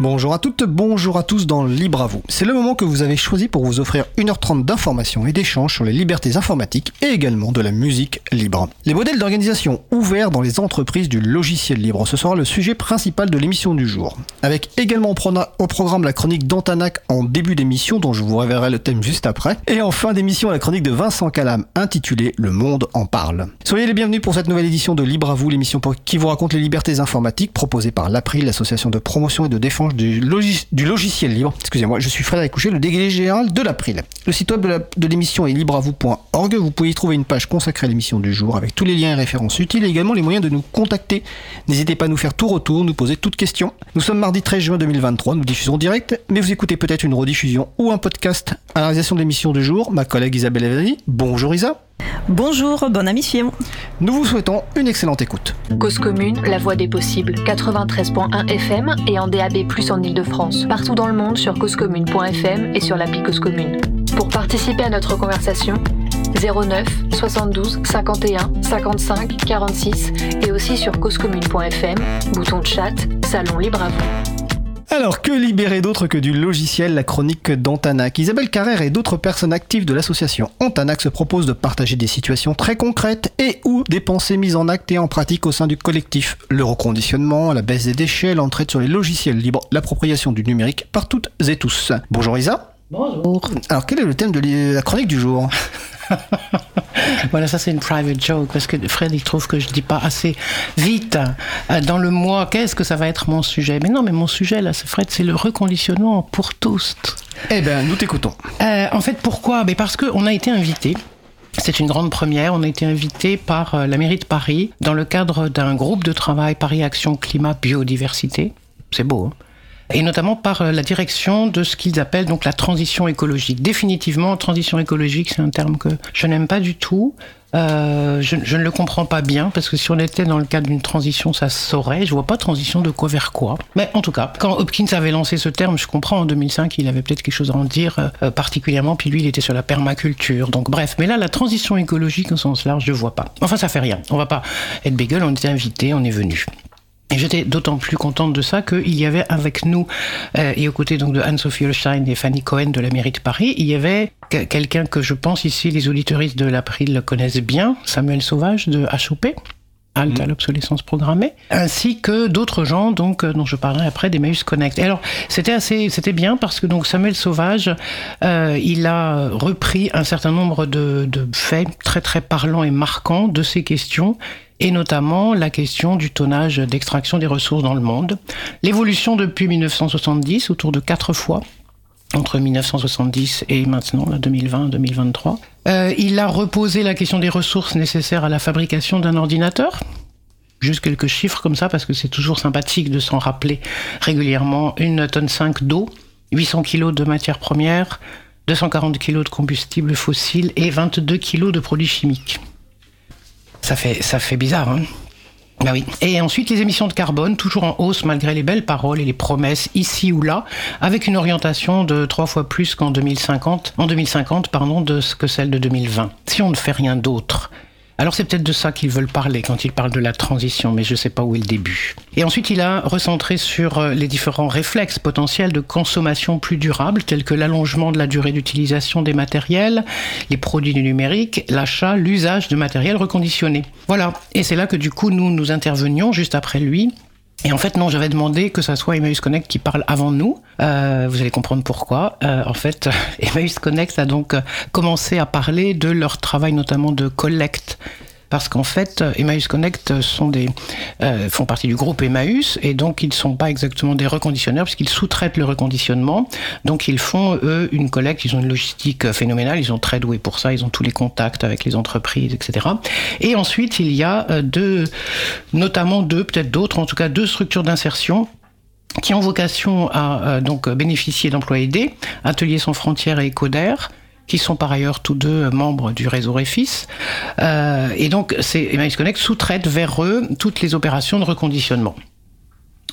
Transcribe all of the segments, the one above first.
Bonjour à toutes, bonjour à tous dans Libre à vous. C'est le moment que vous avez choisi pour vous offrir 1h30 d'informations et d'échanges sur les libertés informatiques et également de la musique libre. Les modèles d'organisation ouverts dans les entreprises du logiciel libre, ce sera le sujet principal de l'émission du jour. Avec également au programme la chronique d'Antanac en début d'émission dont je vous révélerai le thème juste après. Et en fin d'émission la chronique de Vincent Calam intitulée Le monde en parle. Soyez les bienvenus pour cette nouvelle édition de Libre à vous, l'émission qui vous raconte les libertés informatiques proposée par l'April, l'association de promotion et de défense du, logiciel libre. Excusez-moi, je suis Frédéric Coucher, le délégué général de l'April. Le site web de l'émission est libreavou.org. Vous pouvez y trouver une page consacrée à l'émission du jour avec tous les liens et références utiles et également les moyens de nous contacter. N'hésitez pas à nous faire tout retour, nous poser toutes questions. Nous sommes mardi 13 juin 2023, nous diffusons direct, mais vous écoutez peut-être une rediffusion ou un podcast à la réalisation de l'émission du jour. Ma collègue Isabelle Evani. Bonjour Isa. Bonjour, bon ami Nous vous souhaitons une excellente écoute. Cause commune, la voix des possibles, 93.1 FM et en DAB+, en Ile-de-France. Partout dans le monde sur causecommune.fm et sur l'appli Cause Commune. Pour participer à notre conversation, 09 72 51 55 46 et aussi sur causecommune.fm, bouton de chat, salon libre à vous. Alors, que libérer d'autre que du logiciel, la chronique d'Antanac Isabelle Carrère et d'autres personnes actives de l'association Antanac se proposent de partager des situations très concrètes et ou des pensées mises en acte et en pratique au sein du collectif. Le reconditionnement, la baisse des déchets, l'entraide sur les logiciels libres, l'appropriation du numérique par toutes et tous. Bonjour Isa. Bonjour. Alors, quel est le thème de la chronique du jour voilà, ça c'est une private joke parce que Fred il trouve que je dis pas assez vite euh, dans le mois. Qu'est-ce que ça va être mon sujet? Mais non, mais mon sujet là, c'est Fred, c'est le reconditionnement pour tous. Eh bien, nous t'écoutons. Euh, en fait, pourquoi? Mais parce qu'on a été invité. C'est une grande première. On a été invité par euh, la mairie de Paris dans le cadre d'un groupe de travail Paris Action Climat Biodiversité. C'est beau. Hein et notamment par euh, la direction de ce qu'ils appellent donc la transition écologique. Définitivement, transition écologique, c'est un terme que je n'aime pas du tout. Euh, je, je, ne le comprends pas bien parce que si on était dans le cadre d'une transition, ça saurait. Je vois pas transition de quoi vers quoi. Mais en tout cas, quand Hopkins avait lancé ce terme, je comprends en 2005, il avait peut-être quelque chose à en dire euh, particulièrement. Puis lui, il était sur la permaculture. Donc bref, mais là, la transition écologique au sens large, je vois pas. Enfin, ça fait rien. On va pas être bagel. On était invité, on est venu. Et j'étais d'autant plus contente de ça qu'il y avait avec nous, euh, et aux côtés donc de Anne-Sophie Holstein et Fanny Cohen de la mairie de Paris, il y avait quelqu'un que je pense ici les auditoristes de l'April le connaissent bien, Samuel Sauvage de HOP. Halte à mmh. l'obsolescence programmée, ainsi que d'autres gens donc euh, dont je parlerai après d'Emmaüs Connect. Et alors c'était assez, c'était bien parce que donc Samuel Sauvage, euh, il a repris un certain nombre de, de faits très très parlants et marquants de ces questions et notamment la question du tonnage d'extraction des ressources dans le monde. L'évolution depuis 1970, autour de quatre fois, entre 1970 et maintenant, 2020-2023. Euh, il a reposé la question des ressources nécessaires à la fabrication d'un ordinateur. Juste quelques chiffres comme ça, parce que c'est toujours sympathique de s'en rappeler régulièrement. Une tonne 5 d'eau, 800 kg de matières premières, 240 kg de combustible fossile et 22 kg de produits chimiques. Ça fait, ça fait bizarre, hein bah. Et ensuite, les émissions de carbone, toujours en hausse malgré les belles paroles et les promesses ici ou là, avec une orientation de trois fois plus qu'en 2050, en 2050, pardon, de ce que celle de 2020. Si on ne fait rien d'autre, alors c'est peut-être de ça qu'ils veulent parler quand ils parlent de la transition, mais je ne sais pas où est le début. Et ensuite, il a recentré sur euh, les différents réflexes potentiels de consommation plus durable, tels que l'allongement de la durée d'utilisation des matériels, les produits du numérique, l'achat, l'usage de matériel reconditionné. Voilà. Et c'est là que du coup, nous, nous intervenions juste après lui et en fait, non, j'avais demandé que ça soit Emmaüs Connect qui parle avant nous. Euh, vous allez comprendre pourquoi. Euh, en fait, Emmaüs Connect a donc commencé à parler de leur travail notamment de collecte parce qu'en fait, Emmaüs Connect euh, font partie du groupe Emmaüs et donc ils ne sont pas exactement des reconditionneurs puisqu'ils sous-traitent le reconditionnement. Donc ils font eux une collecte, ils ont une logistique phénoménale, ils sont très doués pour ça, ils ont tous les contacts avec les entreprises, etc. Et ensuite il y a euh, deux, notamment deux, peut-être d'autres, en tout cas deux structures d'insertion qui ont vocation à euh, donc bénéficier d'emplois aidés, Ateliers sans frontières et Ecoder, qui sont par ailleurs tous deux membres du réseau Refis. Euh, et donc, Emmaüs Connect sous-traite vers eux toutes les opérations de reconditionnement.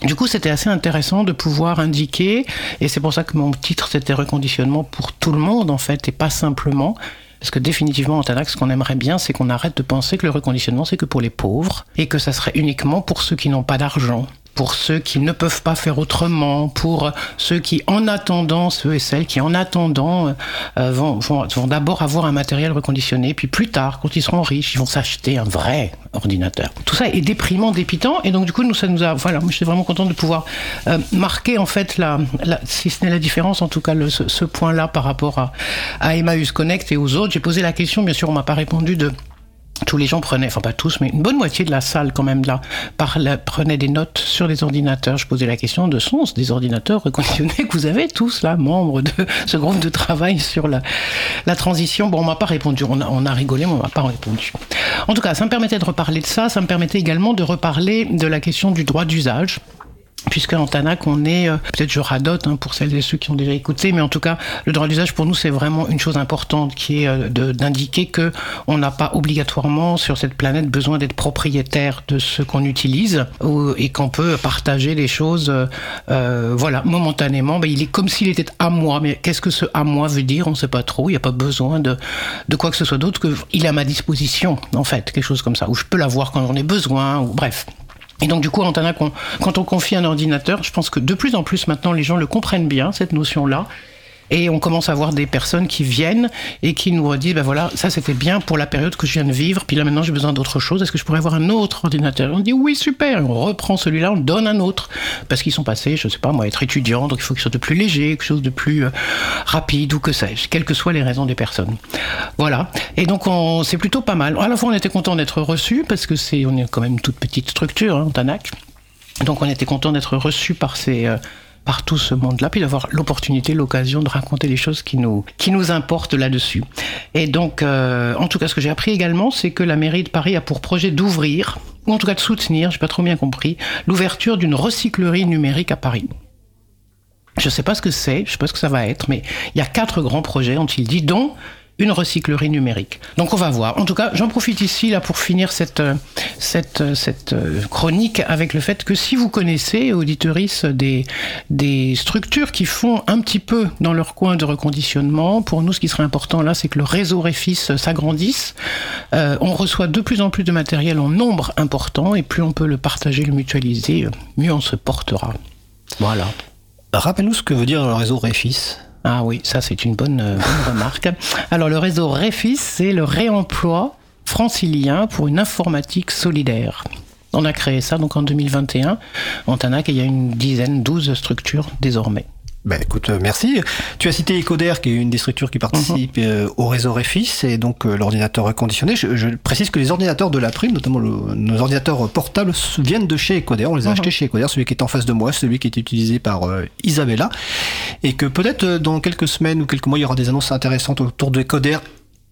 Du coup, c'était assez intéressant de pouvoir indiquer, et c'est pour ça que mon titre c'était reconditionnement pour tout le monde en fait, et pas simplement. Parce que définitivement, en Tanac, ce qu'on aimerait bien, c'est qu'on arrête de penser que le reconditionnement, c'est que pour les pauvres, et que ça serait uniquement pour ceux qui n'ont pas d'argent pour ceux qui ne peuvent pas faire autrement, pour ceux qui, en attendant, ceux et celles qui, en attendant, euh, vont, vont, d'abord avoir un matériel reconditionné, puis plus tard, quand ils seront riches, ils vont s'acheter un vrai ordinateur. Tout ça est déprimant, dépitant, et donc du coup, nous, ça nous a, voilà, je suis vraiment content de pouvoir euh, marquer en fait la, si ce n'est la différence, en tout cas ce point-là par rapport à, à Emmaüs Connect et aux autres. J'ai posé la question, bien sûr, on m'a pas répondu de tous les gens prenaient, enfin pas tous, mais une bonne moitié de la salle quand même là, prenait des notes sur les ordinateurs. Je posais la question de sont des ordinateurs reconditionnés que vous avez tous là, membres de ce groupe de travail sur la, la transition. Bon, on m'a pas répondu, on a, on a rigolé, mais on m'a pas répondu. En tout cas, ça me permettait de reparler de ça, ça me permettait également de reparler de la question du droit d'usage puisque en Tanac, on est, euh, peut-être je radote hein, pour celles et ceux qui ont déjà écouté, mais en tout cas, le droit d'usage pour nous, c'est vraiment une chose importante qui est euh, d'indiquer que on n'a pas obligatoirement sur cette planète besoin d'être propriétaire de ce qu'on utilise ou, et qu'on peut partager les choses, euh, voilà, momentanément. Ben, il est comme s'il était à moi, mais qu'est-ce que ce à moi veut dire? On ne sait pas trop. Il n'y a pas besoin de, de quoi que ce soit d'autre que il est à ma disposition, en fait, quelque chose comme ça, où je peux l'avoir quand j'en ai besoin, ou bref. Et donc du coup, quand on confie un ordinateur, je pense que de plus en plus maintenant, les gens le comprennent bien, cette notion-là. Et on commence à voir des personnes qui viennent et qui nous redisent, ben voilà, ça c'était bien pour la période que je viens de vivre, puis là maintenant j'ai besoin d'autre chose, est-ce que je pourrais avoir un autre ordinateur? On dit oui, super, et on reprend celui-là, on donne un autre, parce qu'ils sont passés, je sais pas moi, être étudiants, donc il faut qu'ils soient de plus léger, quelque chose de plus euh, rapide ou que sais-je, quelles que soient les raisons des personnes. Voilà. Et donc c'est plutôt pas mal. À la fois on était content d'être reçus, parce que c'est, on est quand même toute petite structure, hein, Tanac. Donc on était content d'être reçus par ces... Euh, par tout ce monde-là, puis d'avoir l'opportunité, l'occasion de raconter les choses qui nous, importent là-dessus. Et donc, euh, en tout cas, ce que j'ai appris également, c'est que la mairie de Paris a pour projet d'ouvrir, ou en tout cas de soutenir, j'ai pas trop bien compris, l'ouverture d'une recyclerie numérique à Paris. Je sais pas ce que c'est, je sais pas ce que ça va être, mais il y a quatre grands projets, ont-ils dit, dont une recyclerie numérique. Donc on va voir. En tout cas, j'en profite ici là pour finir cette, cette, cette chronique avec le fait que si vous connaissez, auditoris, des, des structures qui font un petit peu dans leur coin de reconditionnement, pour nous ce qui serait important là, c'est que le réseau Réfis s'agrandisse. Euh, on reçoit de plus en plus de matériel en nombre important et plus on peut le partager, le mutualiser, mieux on se portera. Voilà. Rappelle-nous ce que veut dire le réseau Réfis. Ah oui, ça c'est une bonne, euh, remarque. Alors le réseau Réfis, c'est le réemploi francilien pour une informatique solidaire. On a créé ça donc en 2021 en Tanac il y a une dizaine, douze structures désormais. Ben écoute, euh, merci. Tu as cité Ecoder, qui est une des structures qui participe euh, au réseau Réfis, et donc euh, l'ordinateur reconditionné. Je, je précise que les ordinateurs de la prime, notamment le- nos ordinateurs portables, viennent de chez Ecoder. On les a Mhm. achetés chez Ecoder, celui qui est en face de moi, celui qui est utilisé par euh, Isabella. Et que peut-être dans quelques semaines ou quelques mois, il y aura des annonces intéressantes autour de Ecoder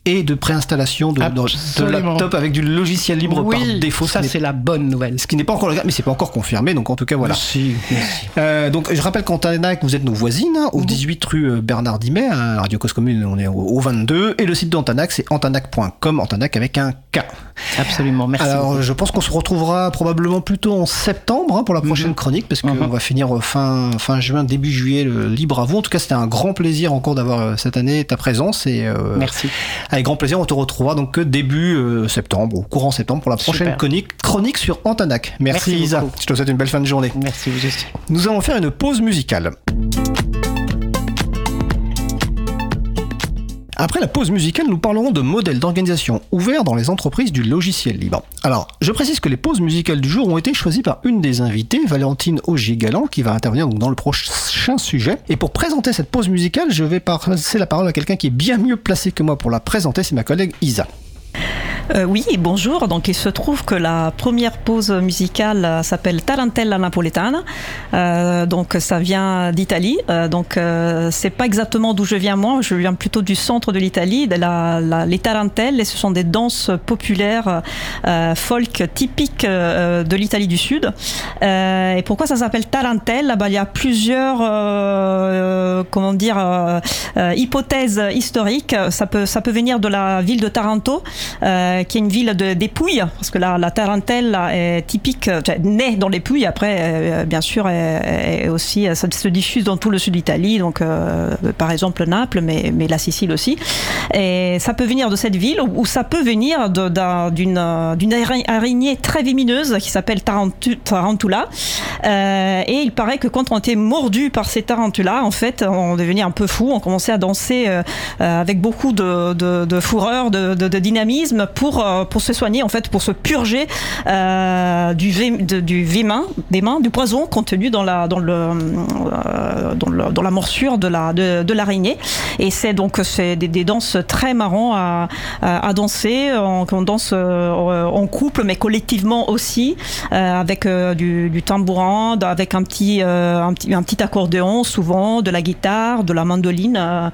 et de préinstallation de, de, de laptop avec du logiciel libre par défaut. ça c'est la bonne nouvelle. ce qui n'est pas encore le cas, mais c'est pas encore confirmé, donc en tout cas voilà. Merci, merci. Euh, donc je rappelle qu'en Tanac, vous êtes nos voisines, hein, au Mhm. 18 rue euh, Bernard Dimet, à Radio Cause Commune, on est au, au 22, et le site d'Antanac, c'est antanac.com, Antanac avec un K. Absolument, merci. Alors beaucoup. je pense qu'on se retrouvera probablement plutôt en septembre hein, pour la prochaine Mhm. chronique, parce qu'on Mhm. va finir euh, fin, fin juin, début juillet, le libre à vous. En tout cas, c'était un grand plaisir encore d'avoir cette année ta présence, et euh, Merci. Avec grand plaisir, on te retrouvera donc début euh, septembre, ou courant septembre, pour la prochaine Super. chronique, chronique sur Antanac. Merci, Merci Isa, beaucoup. je te souhaite une belle fin de journée. Merci vous aussi. Nous allons faire une pause musicale. Après la pause musicale, nous parlerons de modèles d'organisation ouverts dans les entreprises du logiciel libre. Alors, je précise que les pauses musicales du jour ont été choisies par une des invitées, Valentine Augier-Galant, qui va intervenir dans le prochain sujet. Et pour présenter cette pause musicale, je vais passer la parole à quelqu'un qui est bien mieux placé que moi pour la présenter, c'est ma collègue Isa. Euh, oui, bonjour. Donc, il se trouve que la première pause musicale euh, s'appelle Tarantella Napoletana. Euh, donc, ça vient d'Italie. Donc, c'est pas exactement d'où je viens moi. Je viens plutôt du centre de l'Italie, les tarentelles. Et ce sont des danses populaires folk typiques de l'Italie du Sud. Et pourquoi ça s'appelle tarentelle Ben, Il y a plusieurs, hypothèses historiques. Ça peut venir de la ville de Taranto. Euh, qui est une ville de, des Pouilles, parce que la, la Tarentelle est typique, naît dans les Pouilles, après, bien sûr, est, aussi, ça se diffuse dans tout le sud d'Italie, donc par exemple Naples, mais, mais la Sicile aussi. Et ça peut venir de cette ville, ou ça peut venir d'une araignée très vimineuse qui s'appelle Tarantula. et il paraît que quand on était mordu par ces tarentulas, en fait, on devenait un peu fou, on commençait à danser avec beaucoup de, de, de de, de, dynamisme pour, euh, pour se soigner, en fait, pour se purger euh, du, du vémin, des mains, du poison contenu dans la, euh, dans, le dans, la morsure de la de, de l'araignée. Et c'est donc des, danses très marrants à, à, danser. On danse en couple, mais collectivement aussi, avec du, du tambourin, avec un petit, un petit un petit accordéon, souvent de la guitare, de la mandoline,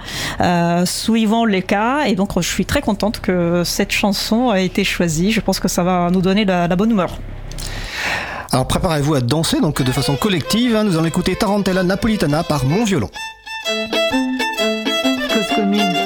suivant les cas. Et donc je suis très contente que cette chanson a été choisie. Je pense que ça va nous donner la, bonne humeur. Alors préparez-vous à danser donc de façon collective. Hein. nous allons écouter Tarantella Napolitana par Mon Violon. Cause commune.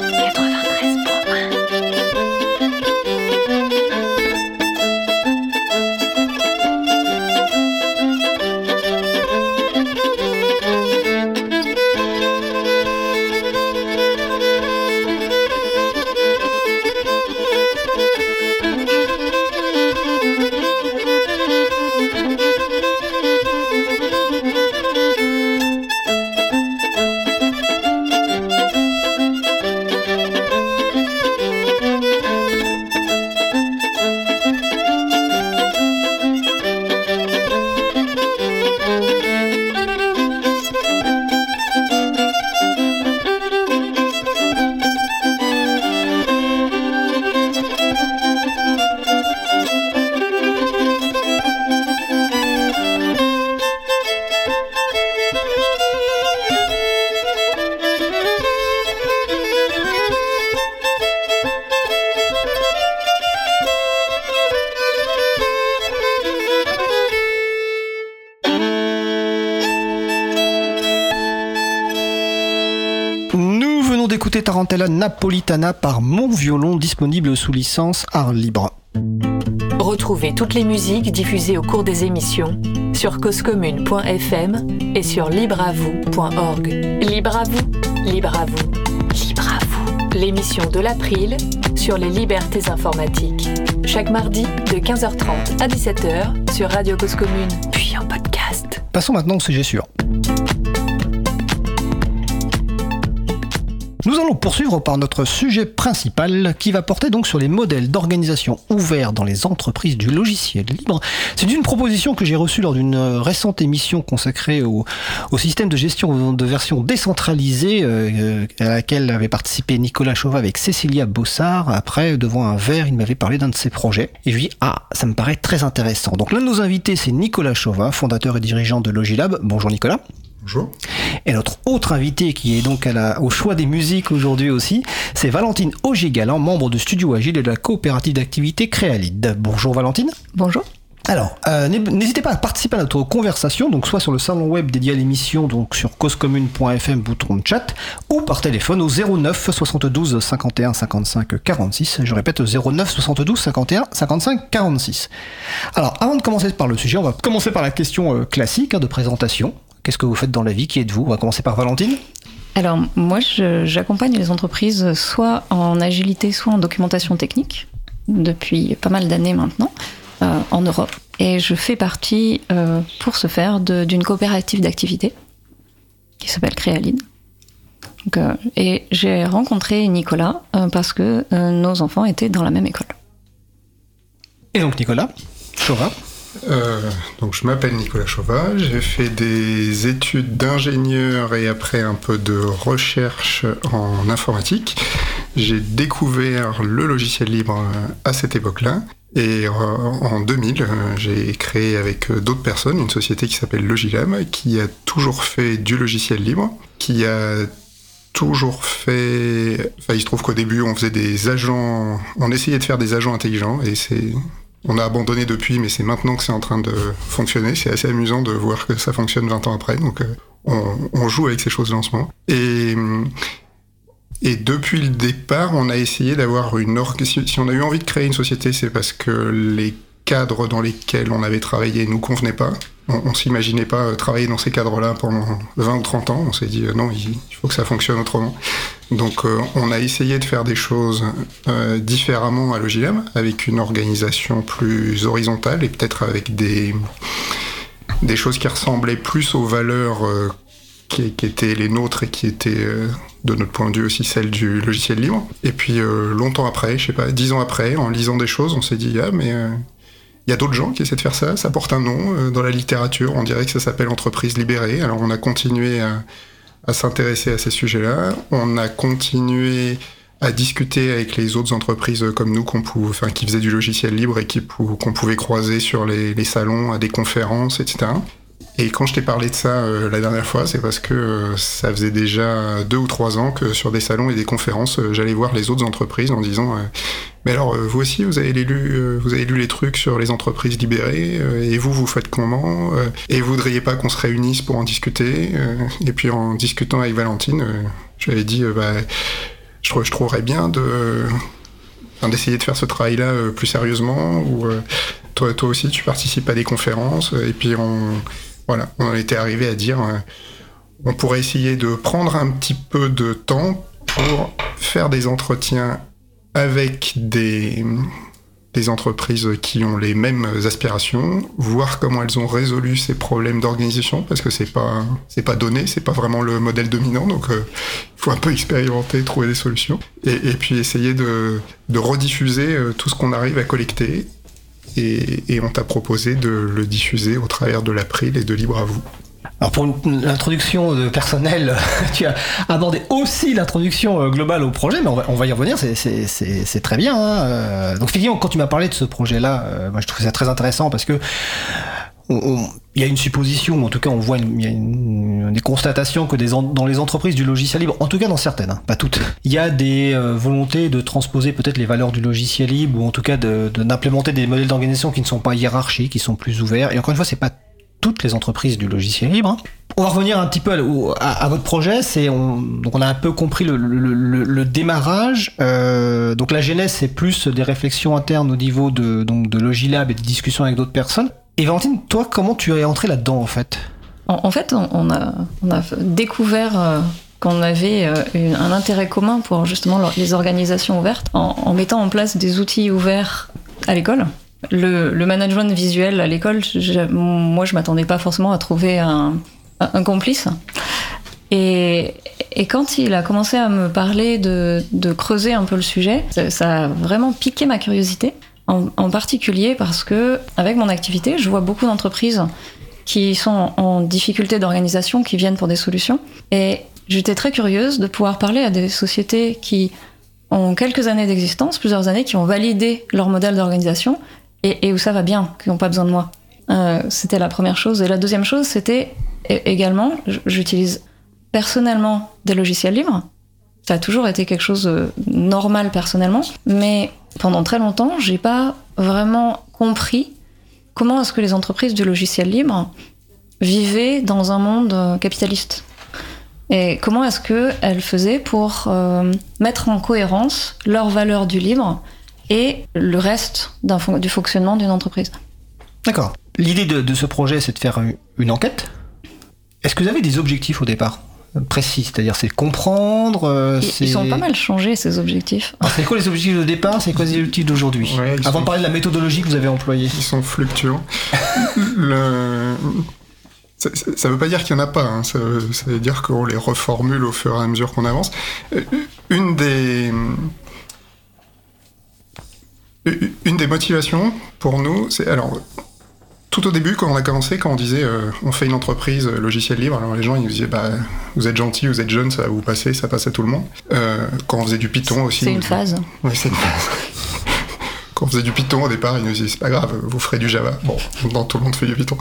Tarantella Napolitana par Mon Violon, disponible sous licence Art Libre. Retrouvez toutes les musiques diffusées au cours des émissions sur causecommune.fm et sur libreavoue.org. Libre à vous, libre à vous, libre à vous. L'émission de l'April sur les libertés informatiques. Chaque mardi de 15h30 à 17h sur Radio Cause Commune, puis en podcast. Passons maintenant au sujet sûr. Nous allons poursuivre par notre sujet principal qui va porter donc sur les modèles d'organisation ouverts dans les entreprises du logiciel libre. C'est une proposition que j'ai reçue lors d'une récente émission consacrée au, système de gestion de version décentralisée euh, à laquelle avait participé Nicolas Chauvat avec Cécilia Bossard. Après, devant un verre, il m'avait parlé d'un de ses projets. Et je lui ai dit, ah, ça me paraît très intéressant. Donc l'un de nos invités, c'est Nicolas Chauvat, fondateur et dirigeant de Logilab. Bonjour Nicolas. Bonjour. Et notre autre invité qui est donc à la, au choix des musiques aujourd'hui aussi, c'est Valentine Augigalan, membre de Studio Agile et de la coopérative d'activité Créalide. Bonjour Valentine. Bonjour. Alors, euh, n'hésitez pas à participer à notre conversation, donc soit sur le salon web dédié à l'émission, donc sur causecommune.fm, bouton de chat, ou par téléphone au 09 72 51 55 46. Je répète, 09 72 51 55 46. Alors, avant de commencer par le sujet, on va commencer par la question euh, classique hein, de présentation. Qu'est-ce que vous faites dans la vie Qui êtes-vous On va commencer par Valentine. Alors, moi, j'accompagne les entreprises soit en agilité, soit en documentation technique, depuis pas mal d'années maintenant, euh, en Europe. Et je fais partie, euh, pour ce faire, d'une coopérative d'activité qui s'appelle Créalide. Euh, et j'ai rencontré Nicolas parce que nos enfants étaient dans la même école. Et donc, Nicolas, Chauvin euh, donc je m'appelle Nicolas Chauvat, j'ai fait des études d'ingénieur et après un peu de recherche en informatique. J'ai découvert le logiciel libre à cette époque-là. Et euh, en 2000, euh, j'ai créé avec d'autres personnes une société qui s'appelle Logilab, qui a toujours fait du logiciel libre, qui a toujours fait. Enfin, il se trouve qu'au début, on faisait des agents. On essayait de faire des agents intelligents, et c'est on a abandonné depuis, mais c'est maintenant que c'est en train de fonctionner. C'est assez amusant de voir que ça fonctionne 20 ans après. Donc, euh, on, joue avec ces choses-là. Et, depuis le départ, on a essayé d'avoir une organisation. Si on a eu envie de créer une société, c'est parce que les cadres dans lesquels on avait travaillé nous convenaient pas. On, on s'imaginait pas travailler dans ces cadres-là pendant 20 ou 30 ans. On s'est dit euh, non, il faut que ça fonctionne autrement. Donc euh, on a essayé de faire des choses euh, différemment à l'OGM, avec une organisation plus horizontale et peut-être avec des, choses qui ressemblaient plus aux valeurs euh, qui, étaient les nôtres et qui étaient, de notre point de vue aussi, celles du logiciel libre. Et puis longtemps après, je sais pas, dix ans après, en lisant des choses, on s'est dit, ah mais il y a d'autres gens qui essaient de faire ça, ça porte un nom dans la littérature, on dirait que ça s'appelle entreprise libérée. Alors on a continué à à s'intéresser à ces sujets-là. On a continué à discuter avec les autres entreprises comme nous qu'on pouvait, enfin, qui faisaient du logiciel libre et qu'on pouvait croiser sur les, salons, à des conférences, etc. Et quand je t'ai parlé de ça euh, la dernière fois, c'est parce que euh, ça faisait déjà deux ou trois ans que sur des salons et des conférences, euh, j'allais voir les autres entreprises en disant Mais alors, vous aussi, vous avez, lu, vous avez lu les trucs sur les entreprises libérées, et vous, vous faites comment Et vous voudriez pas qu'on se réunisse pour en discuter Et puis en discutant avec Valentine, je lui avais dit bah, je, trouverais bien de d'essayer de faire ce travail-là plus sérieusement, ou toi, toi aussi tu participes à des conférences, et puis on, voilà, on était arrivé à dire euh, on pourrait essayer de prendre un petit peu de temps pour faire des entretiens avec des, entreprises qui ont les mêmes aspirations, voir comment elles ont résolu ces problèmes d'organisation, parce que c'est pas pas donné, c'est pas vraiment le modèle dominant, donc il euh, faut un peu expérimenter, trouver des solutions, et, puis essayer de, de rediffuser euh, tout ce qu'on arrive à collecter et, on t'a proposé de le diffuser au travers de l'April et de Libre à vous. Alors pour l'introduction personnelle, tu as abordé aussi l'introduction globale au projet, mais on va, y revenir, c'est très bien. Hein. Donc effectivement, quand tu m'as parlé de ce projet-là, euh, moi je trouve ça très intéressant parce que il y a une supposition, en tout cas on voit une, y a une, des constatations que des en, dans les entreprises du logiciel libre, en tout cas dans certaines, hein, pas toutes, il y a des euh, volontés de transposer peut-être les valeurs du logiciel libre ou en tout cas d'implémenter de, de, des modèles d'organisation qui ne sont pas hiérarchiques, qui sont plus ouverts. Et encore une fois, c'est pas toutes les entreprises du logiciel libre. Hein. On va revenir un petit peu à, à, à votre projet. C'est on, donc on a un peu compris le, le, le, le démarrage. Euh, donc la genèse c'est plus des réflexions internes au niveau de donc de Logilab et de discussions avec d'autres personnes. Et Valentine, toi, comment tu es entré là-dedans en fait? En, fait, on a, découvert euh, qu'on avait euh, un intérêt commun pour justement les organisations ouvertes en, mettant en place des outils ouverts à l'école. Le, management visuel à l'école, moi je m'attendais pas forcément à trouver un, complice. Et, quand il a commencé à me parler de, creuser un peu le sujet, ça, a vraiment piqué ma curiosité. En, particulier parce que, avec mon activité, je vois beaucoup d'entreprises qui sont en difficulté d'organisation, qui viennent pour des solutions. Et j'étais très curieuse de pouvoir parler à des sociétés qui ont quelques années d'existence, plusieurs années, qui ont validé leur modèle d'organisation et, où ça va bien, qui n'ont pas besoin de moi. Euh, c'était la première chose. Et la deuxième chose, c'était également, j'utilise personnellement des logiciels libres. Ça a toujours été quelque chose de normal personnellement, mais pendant très longtemps, j'ai pas vraiment compris comment est-ce que les entreprises du logiciel libre vivaient dans un monde capitaliste. Et comment est-ce qu'elles faisaient pour euh, mettre en cohérence leurs valeurs du libre et le reste du fonctionnement d'une entreprise. D'accord. L'idée de, ce projet, c'est de faire une enquête. Est-ce que vous avez des objectifs au départ? Précis, c'est-à-dire c'est comprendre. Euh, ils sont pas mal changés ces objectifs. C'est quoi les objectifs de départ C'est quoi les objectifs d'aujourd'hui ouais, Avant sont... de parler de la méthodologie que vous avez employée. Ils sont fluctuants. Le... Ça, ça veut pas dire qu'il y en a pas. Hein. Ça, ça, veut dire qu'on les reformule au fur et à mesure qu'on avance. Euh, une des une des motivations pour nous, c'est alors tout au début, quand on a commencé, quand on disait euh, on fait une entreprise euh, logiciel libre, alors les gens ils nous disaient bah, vous êtes gentil, vous êtes jeune, ça va vous passer, ça passe à tout le monde. Euh, quand on faisait du Python aussi. C'est une phase. Oui, c'est une phase. quand on faisait du Python au départ, ils nous disaient c'est pas grave, vous ferez du Java. Bon, non, tout le monde fait du Python.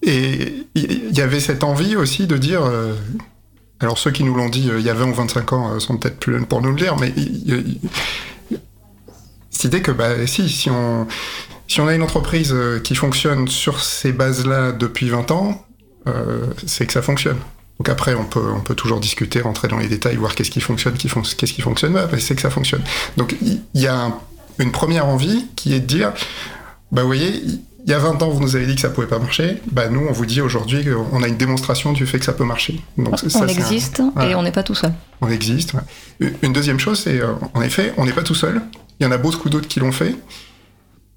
Et il y avait cette envie aussi de dire. Alors ceux qui nous l'ont dit il y a 20 ou 25 ans sont peut-être plus jeunes pour nous le dire, mais cette idée que bah, si, si on, si on a une entreprise qui fonctionne sur ces bases-là depuis 20 ans, euh, c'est que ça fonctionne. Donc après, on peut, on peut toujours discuter, rentrer dans les détails, voir qu'est-ce qui fonctionne, qu'est-ce qui fonctionne pas, c'est que ça fonctionne. Donc il y, a une première envie qui est de dire, bah vous voyez, il y a 20 ans, vous nous avez dit que ça pouvait pas marcher. Bah nous, on vous dit aujourd'hui qu'on a une démonstration du fait que ça peut marcher. Donc, on existe et on n'est pas tout seul. On existe. Une deuxième chose, c'est euh, en effet, on n'est pas tout seul. Il y en a beaucoup d'autres qui l'ont fait.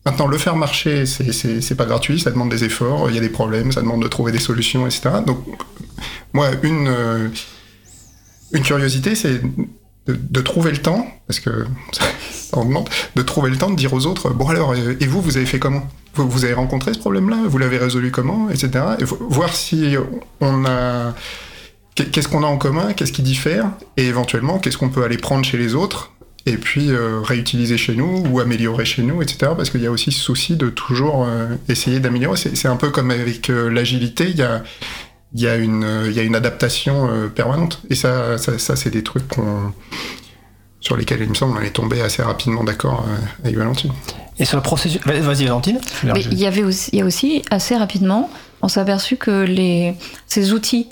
Maintenant, le faire marcher, c'est pas gratuit, ça demande des efforts, il y a des problèmes, ça demande de trouver des solutions, etc. Donc, moi, une, euh, curiosité, c'est de, trouver le temps, parce que ça, en demande, de trouver le temps de dire aux autres, bon alors, et vous, vous avez fait comment? Vous, avez rencontré ce problème-là? Vous l'avez résolu comment? Etc. Et voir si on a... Qu'est-ce qu'on a en commun? Qu'est-ce qui diffère? Et éventuellement, qu'est-ce qu'on peut aller prendre chez les autres et puis euh, réutiliser chez nous ou améliorer chez nous, etc. Parce qu'il y a aussi ce souci de toujours euh, essayer d'améliorer. C'est un peu comme avec euh, l'agilité, il y a, y, a une, y a une adaptation permanente. Et ça, ça, ça c'est des trucs sur lesquels, il me semble, on est tombé assez rapidement d'accord avec Valentine. Et sur le processus... Vas-y, Valentine. Mais il y, avait aussi, il y a aussi, assez rapidement, on s'est aperçu que les, ces outils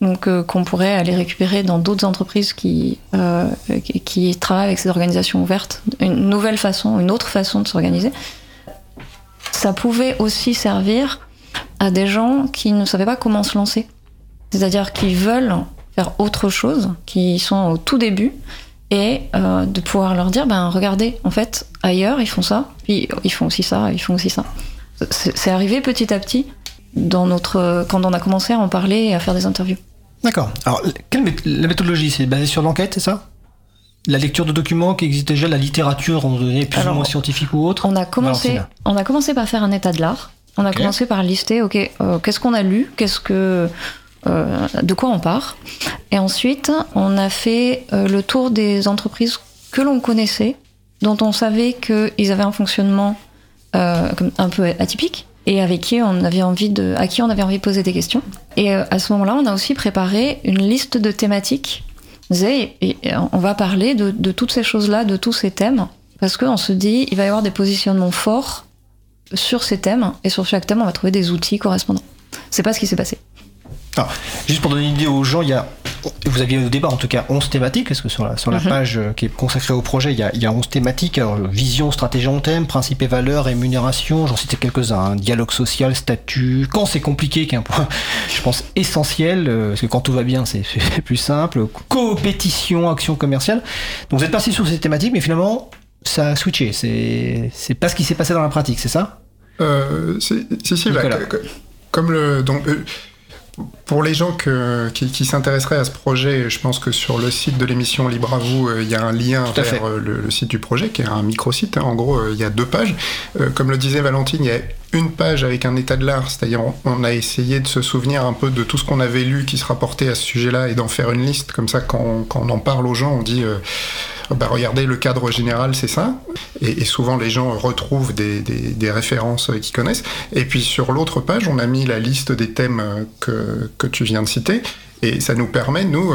donc euh, qu'on pourrait aller récupérer dans d'autres entreprises qui, euh, qui travaillent avec ces organisations ouvertes, une nouvelle façon, une autre façon de s'organiser. Ça pouvait aussi servir à des gens qui ne savaient pas comment se lancer, c'est-à-dire qui veulent faire autre chose, qui sont au tout début, et euh, de pouvoir leur dire, ben regardez, en fait, ailleurs ils font ça, puis ils font aussi ça, ils font aussi ça. C'est arrivé petit à petit dans notre, quand on a commencé à en parler et à faire des interviews. D'accord. Alors, quelle la méthodologie, c'est basé sur l'enquête, c'est ça? La lecture de documents qui existent déjà, la littérature, on donné plus ou moins scientifique ou autre? On a commencé, on a commencé par faire un état de l'art. On a commencé par lister, ok, euh, qu'est-ce qu'on a lu, qu'est-ce que, euh, de quoi on part? Et ensuite, on a fait euh, le tour des entreprises que l'on connaissait, dont on savait qu'ils avaient un fonctionnement un peu atypique et avec qui on avait envie de, à qui on avait envie de poser des questions. Et euh, à ce moment-là, on a aussi préparé une liste de thématiques. Et, on va parler de, toutes ces choses-là, de tous ces thèmes, parce qu'on se dit, il va y avoir des positionnements forts sur ces thèmes, et sur chaque thème, on va trouver des outils correspondants. C'est pas ce qui s'est passé. Alors, juste pour donner une idée aux gens, il y a, vous aviez au départ en tout cas 11 thématiques, parce que sur la, sur la mhm. page euh, qui est consacrée au projet, il y a, il y a 11 thématiques, alors, vision, stratégie en thème, principe et valeurs, rémunération, j'en citais quelques-uns, hein. dialogue social, statut, quand c'est compliqué, qui est un point, je pense, essentiel, euh, parce que quand tout va bien, c'est plus simple, compétition, action commerciale. Donc vous êtes passé sur ces thématiques, mais finalement, ça a switché, c'est pas ce qui s'est passé dans la pratique, c'est ça? Euh, Si, si, bah, comme le... Donc, euh, pour les gens qui, s'intéresseraient à ce projet, je pense que sur le site de l'émission Libre à vous, euh, il y a un lien vers euh, le, site du projet, qui est un micro-site. En gros, euh, il y a deux pages. comme le disait Valentine, il y a une page avec un état de l'art, c'est-à-dire on a essayé de se souvenir un peu de tout ce qu'on avait lu qui se rapportait à ce sujet-là et d'en faire une liste. Comme ça, quand, on en parle aux gens, on dit bah, regardez, le cadre général, c'est ça. Et, souvent, les gens retrouvent des, références qu'ils connaissent. Et puis, sur l'autre page, on a mis la liste des thèmes que, tu viens de citer. Et ça nous permet, nous,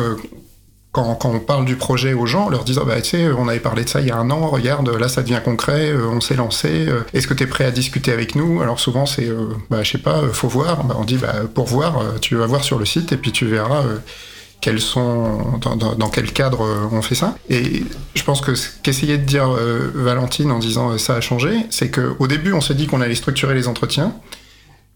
euh, quand, on parle du projet aux gens, leur disant, bah, tu sais, on avait parlé de ça il y a un an, regarde, là, ça devient concret, euh, on s'est lancé, euh, est-ce que tu es prêt à discuter avec nous? Alors, souvent, c'est, bah, je sais pas, faut voir. Bah, on dit, bah, pour voir, tu vas voir sur le site et puis tu verras quels sont, dans, quel cadre euh, on fait ça. Et je pense que ce qu'essayait de dire euh, Valentine en disant euh, ça a changé, c'est qu'au début on s'est dit qu'on allait structurer les entretiens.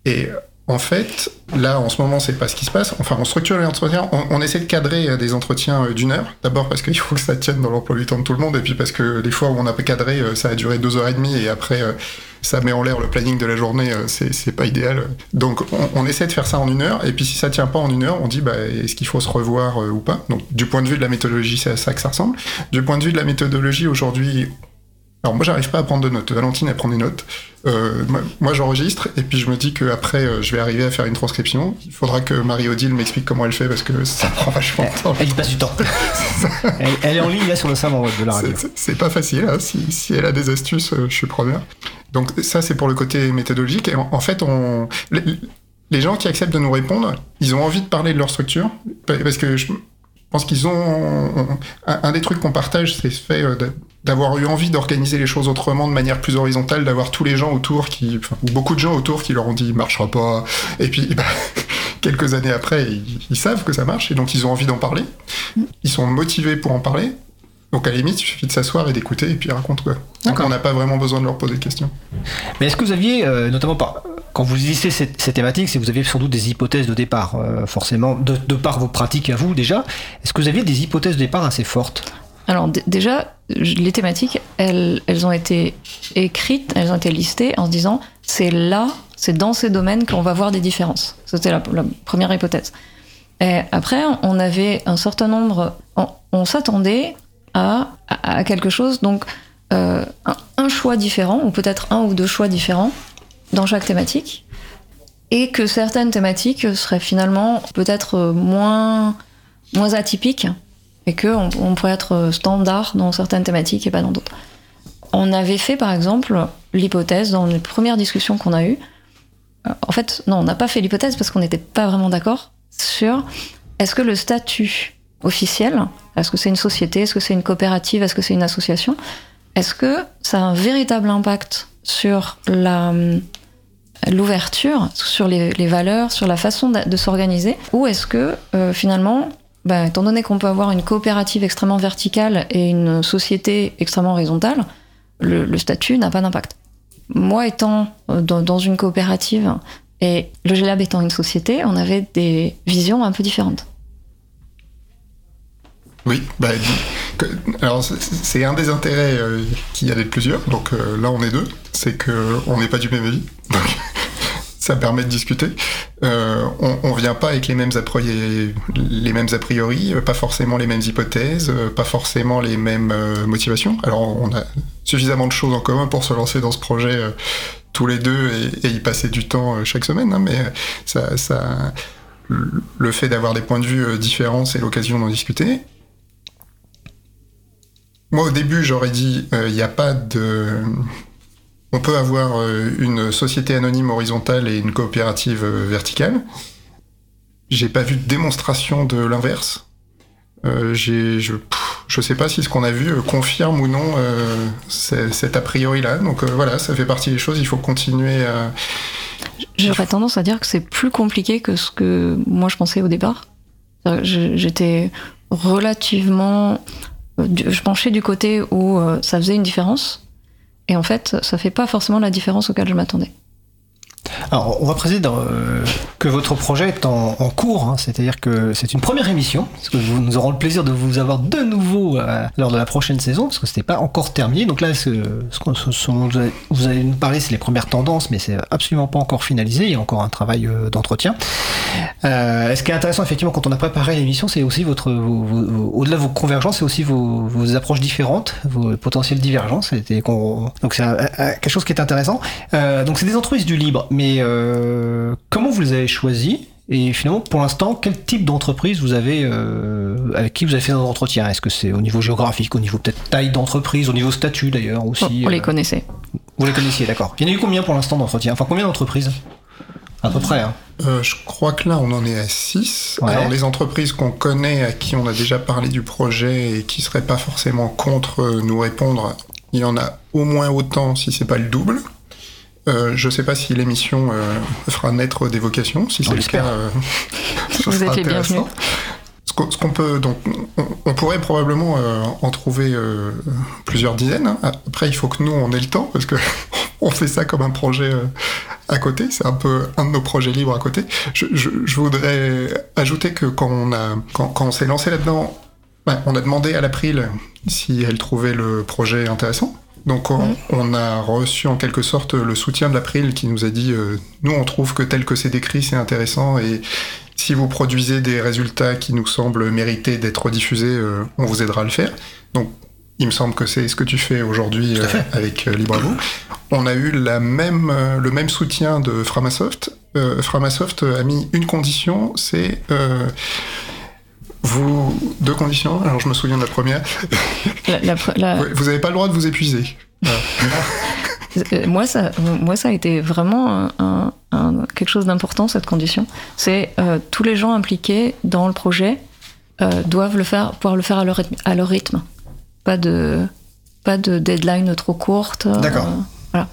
Et en fait, là, en ce moment, c'est pas ce qui se passe. Enfin, on structure les entretiens, on, essaie de cadrer des entretiens d'une heure. D'abord parce qu'il faut que ça tienne dans l'emploi du temps de tout le monde, et puis parce que les fois où on a cadré, ça a duré deux heures et demie, et après, ça met en l'air le planning de la journée, euh, c'est pas idéal. Donc on, essaie de faire ça en une heure, et puis si ça tient pas en une heure, on dit bah, est-ce qu'il faut se revoir euh, ou pas? Donc du point de vue de la méthodologie, c'est à ça que ça ressemble. Du point de vue de la méthodologie, aujourd'hui, alors moi j'arrive pas à prendre de notes. Valentine elle prend des notes. Euh, moi, j'enregistre et puis je me dis qu'après euh, je vais arriver à faire une transcription. Il faudra que Marie-Odile m'explique comment elle fait parce que ça prend vachement de temps. Elle, passe du temps. elle, est en ligne là sur le salon de la radio. C'est pas facile. Hein. Si, si, elle a des astuces, euh, je suis preneur. Donc ça c'est pour le côté méthodologique. Et en, fait on les, gens qui acceptent de nous répondre, ils ont envie de parler de leur structure parce que je pense qu'ils ont un, des trucs qu'on partage, c'est ce fait d'avoir eu envie d'organiser les choses autrement, de manière plus horizontale, d'avoir tous les gens autour qui, enfin, beaucoup de gens autour qui leur ont dit marchera pas, et puis bah, quelques années après, ils, savent que ça marche et donc ils ont envie d'en parler. Ils sont motivés pour en parler. Donc à la limite, il suffit de s'asseoir et d'écouter et puis ils racontent quoi. Donc on n'a pas vraiment besoin de leur poser de questions. Mais est-ce que vous aviez, euh, notamment par, quand vous lisez ces, thématiques, c'est que vous aviez sans doute des hypothèses de départ, euh, forcément, de, par vos pratiques à vous déjà. Est-ce que vous aviez des hypothèses de départ assez fortes? Alors déjà, les thématiques, elles, ont été écrites, elles ont été listées en se disant c'est là, c'est dans ces domaines qu'on va voir des différences. C'était la, première hypothèse. Et après, on avait un certain nombre, on, s'attendait à, à, quelque chose, donc euh, un, choix différent, ou peut-être un ou deux choix différents dans chaque thématique, et que certaines thématiques seraient finalement peut-être moins, moins atypiques, et qu'on on pourrait être standard dans certaines thématiques et pas dans d'autres. On avait fait par exemple l'hypothèse dans les premières discussions qu'on a eues. Euh, en fait, non, on n'a pas fait l'hypothèse parce qu'on n'était pas vraiment d'accord sur est-ce que le statut officiel, est-ce que c'est une société, est-ce que c'est une coopérative, est-ce que c'est une association, est-ce que ça a un véritable impact sur la l'ouverture, sur les, valeurs, sur la façon de, s'organiser, ou est-ce que euh, finalement bah, étant donné qu'on peut avoir une coopérative extrêmement verticale et une société extrêmement horizontale, le, statut n'a pas d'impact. Moi, étant euh, dans, une coopérative et le GLAB étant une société, on avait des visions un peu différentes. Oui, bah, alors c'est un des intérêts euh, qu'il y plusieurs. Donc euh, là, on est deux. C'est qu'on n'est pas du même avis ça permet de discuter. Euh, on, ne vient pas avec les mêmes, a priori, les mêmes a priori, euh, pas forcément les mêmes hypothèses, euh, pas forcément les mêmes motivations. Alors on a suffisamment de choses en commun pour se lancer dans ce projet tous les deux et, y passer du temps chaque semaine, hein, mais ça, ça, le fait d'avoir des points de vue différents, c'est l'occasion d'en discuter. Moi, au début, j'aurais dit, il n'y a pas de on peut avoir euh, une société anonyme horizontale et une coopérative euh, verticale. J'ai pas vu de démonstration de l'inverse. Euh, je, je sais pas si ce qu'on a vu confirme ou non cet a priori là. Donc voilà, ça fait partie des choses. Il faut continuer à. J'aurais tendance à dire que c'est plus compliqué que ce que moi je pensais au départ. J'étais relativement. Je penchais du côté où ça faisait une différence et en fait, ça fait pas forcément la différence auquel je m'attendais. Alors, on va préciser euh, que votre projet est en, cours, hein. c'est-à-dire que c'est une première émission, parce que nous aurons le plaisir de vous avoir de nouveau euh, lors de la prochaine saison, parce que c'était pas encore terminé. Donc là, ce, dont vous allez nous parler, c'est les premières tendances, mais c'est absolument pas encore finalisé. Il y a encore un travail euh, d'entretien. ce qui est intéressant, effectivement, quand on a préparé l'émission, c'est aussi votre, au-delà de vos convergences, c'est aussi vos, approches différentes, vos potentielles divergences. donc c'est quelque chose qui est intéressant. donc c'est des entreprises du libre mais euh, comment vous les avez choisis et finalement, pour l'instant, quel type d'entreprise vous avez, euh, avec qui vous avez fait un entretien? Est-ce que c'est au niveau géographique, au niveau peut-être taille d'entreprise, au niveau statut d'ailleurs aussi On les euh, connaissait. Vous les connaissiez, d'accord. Il y en a eu combien pour l'instant d'entretiens? Enfin, combien d'entreprises? À peu près. Hein je crois que là, on en est à 6. Alors, les entreprises qu'on connaît, à qui on a déjà parlé du projet et qui seraient pas forcément contre nous répondre, il y en a au moins autant, si c'est pas le double. Euh, je ne sais pas si l'émission euh, fera naître des vocations. Si c'est le cas, euh, vous êtes les bienvenus. Ce qu'on peut, donc, on, pourrait probablement en trouver plusieurs dizaines. Hein. Après, il faut que nous, on ait le temps, parce que on fait ça comme un projet à côté. C'est un peu un de nos projets libres à côté. Je, voudrais ajouter que quand on a, quand, on s'est lancé là-dedans, ben, on a demandé à l'April si elle trouvait le projet intéressant. Donc on, a reçu en quelque sorte le soutien de l'April qui nous a dit euh, nous on trouve que tel que c'est décrit c'est intéressant et si vous produisez des résultats qui nous semblent mériter d'être diffusés, euh, on vous aidera à le faire. Donc il me semble que c'est ce que tu fais aujourd'hui euh, avec LibreVoo. On a eu la même, le même soutien de Framasoft. Framasoft a mis une condition, c'est vous, deux conditions. Alors, je me souviens de la première. vous n'avez pas le droit de vous épuiser. Euh, moi, ça, moi, ça a été vraiment un, quelque chose d'important, cette condition. C'est euh, tous les gens impliqués dans le projet euh, doivent le faire, pouvoir le faire à leur, rythme, à leur rythme. Pas de, pas de deadline trop courte. D'accord. voilà.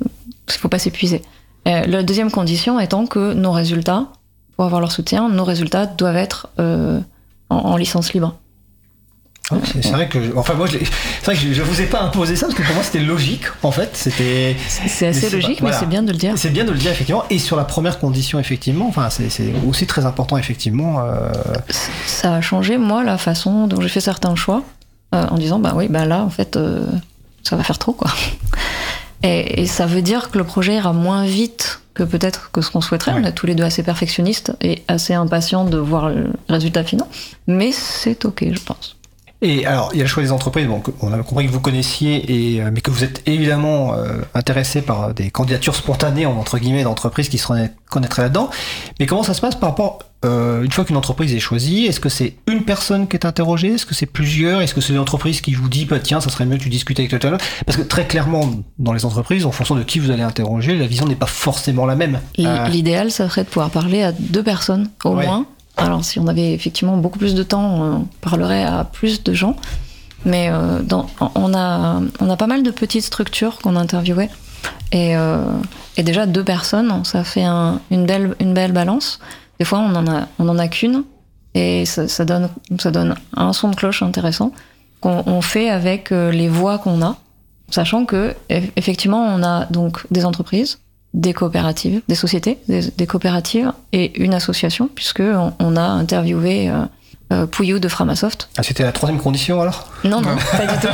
Il ne faut pas s'épuiser. la deuxième condition étant que nos résultats pour avoir leur soutien, nos résultats doivent être en, en licence libre. C'est vrai que, enfin moi, je, vrai que je, vous ai pas imposé ça parce que pour moi c'était logique en fait. C'était. C'est assez logique, mais c'est bien de le dire. C'est bien de le dire effectivement. Et sur la première condition effectivement, enfin c'est aussi très important effectivement. Euh, ça a changé moi la façon dont j'ai fait certains choix euh, en disant bah oui bah là en fait euh, ça va faire trop quoi. Et, et, ça veut dire que le projet ira moins vite que peut-être que ce qu'on souhaiterait. On est tous les deux assez perfectionnistes et assez impatients de voir le résultat final. Mais c'est ok, je pense. Et alors, il y a le choix des entreprises. Bon, on a compris que vous connaissiez, et, euh, mais que vous êtes évidemment euh, intéressé par des candidatures spontanées, entre guillemets, d'entreprises qui se connaîtraient là-dedans. Mais comment ça se passe par rapport, euh, une fois qu'une entreprise est choisie, est-ce que c'est une personne qui est interrogée? Est-ce que c'est plusieurs? Est-ce que c'est une entreprise qui vous dit, bah, tiens, ça serait mieux que tu discutes avec toi Parce que très clairement, dans les entreprises, en fonction de qui vous allez interroger, la vision n'est pas forcément la même. L'idéal, ça serait de pouvoir parler à deux personnes au moins alors, si on avait effectivement beaucoup plus de temps, on parlerait à plus de gens. Mais euh, on, a, on a pas mal de petites structures qu'on interviewait. Et, euh, et, déjà, deux personnes, ça fait une, belle, une belle balance. Des fois, on en a, a qu'une. Et ça, donne, ça donne un son de cloche intéressant qu'on fait avec euh, les voix qu'on a. Sachant que, effectivement, on a donc des entreprises, des coopératives, des sociétés, des, coopératives et une association, puisque on, a interviewé euh, euh, Pouillou de Framasoft. Ah, c'était la troisième condition alors? Non, non, pas du tout.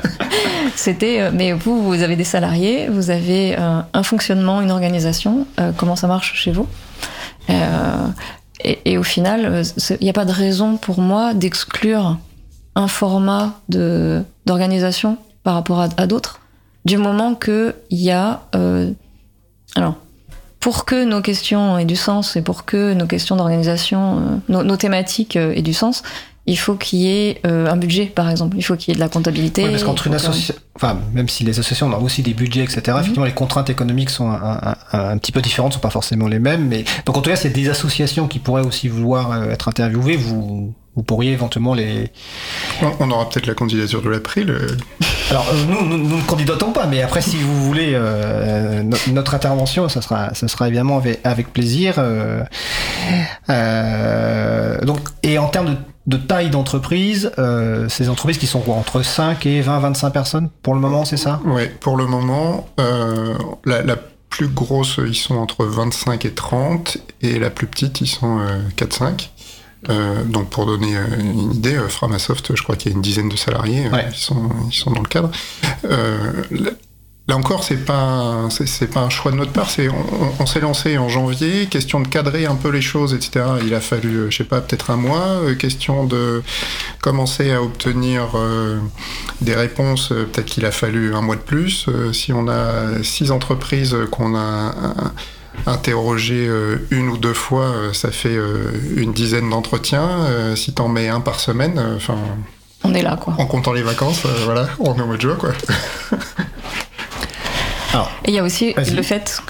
c'était, euh, mais vous, vous avez des salariés, vous avez un fonctionnement, une organisation, comment ça marche chez vous? Et, au final, il n'y a pas de raison pour moi d'exclure un format d'organisation par rapport à, à d'autres, du moment qu'il y a alors, pour que nos questions aient du sens et pour que nos questions d'organisation, euh, nos, thématiques euh, aient du sens, il faut qu'il y ait euh, un budget, par exemple. Il faut qu'il y ait de la comptabilité. Oui, parce qu'entre une association, enfin, même si les associations ont aussi des budgets, etc., mhm. effectivement, les contraintes économiques sont un, petit peu différentes, sont pas forcément les mêmes. Mais donc, en tout cas, c'est des associations qui pourraient aussi vouloir être interviewées. Vous, vous pourriez éventuellement les. On aura peut-être la candidature de l'April. Alors euh, nous, nous, nous, ne candidatons pas, mais après si vous voulez euh, notre intervention, ça sera, ça sera évidemment avec, plaisir. Euh, donc et en termes de, taille d'entreprise, ces entreprises qui sont entre 5 et 20, 25 personnes pour le moment, c'est ça? Oui, pour le moment, la, la, plus grosse, ils sont entre 25 et 30, et la plus petite, ils sont 4-5. Euh, donc pour donner euh, une idée, euh, Framasoft, je crois qu'il y a une dizaine de salariés, ils, sont, ils sont dans le cadre. Là encore, c'est pas c'est pas un choix de notre part. C'est on, s'est lancé en janvier, question de cadrer un peu les choses, etc. Il a fallu, je sais pas, peut-être un mois. question de commencer à obtenir des réponses, peut-être qu'il a fallu un mois de plus. si on a six entreprises qu'on a interroger euh, une ou deux fois, euh, ça fait euh, une dizaine d'entretiens. si t'en mets un par semaine, enfin. on est là, quoi. En comptant les vacances, voilà, on est au mode joie, quoi. et il y a aussi le fait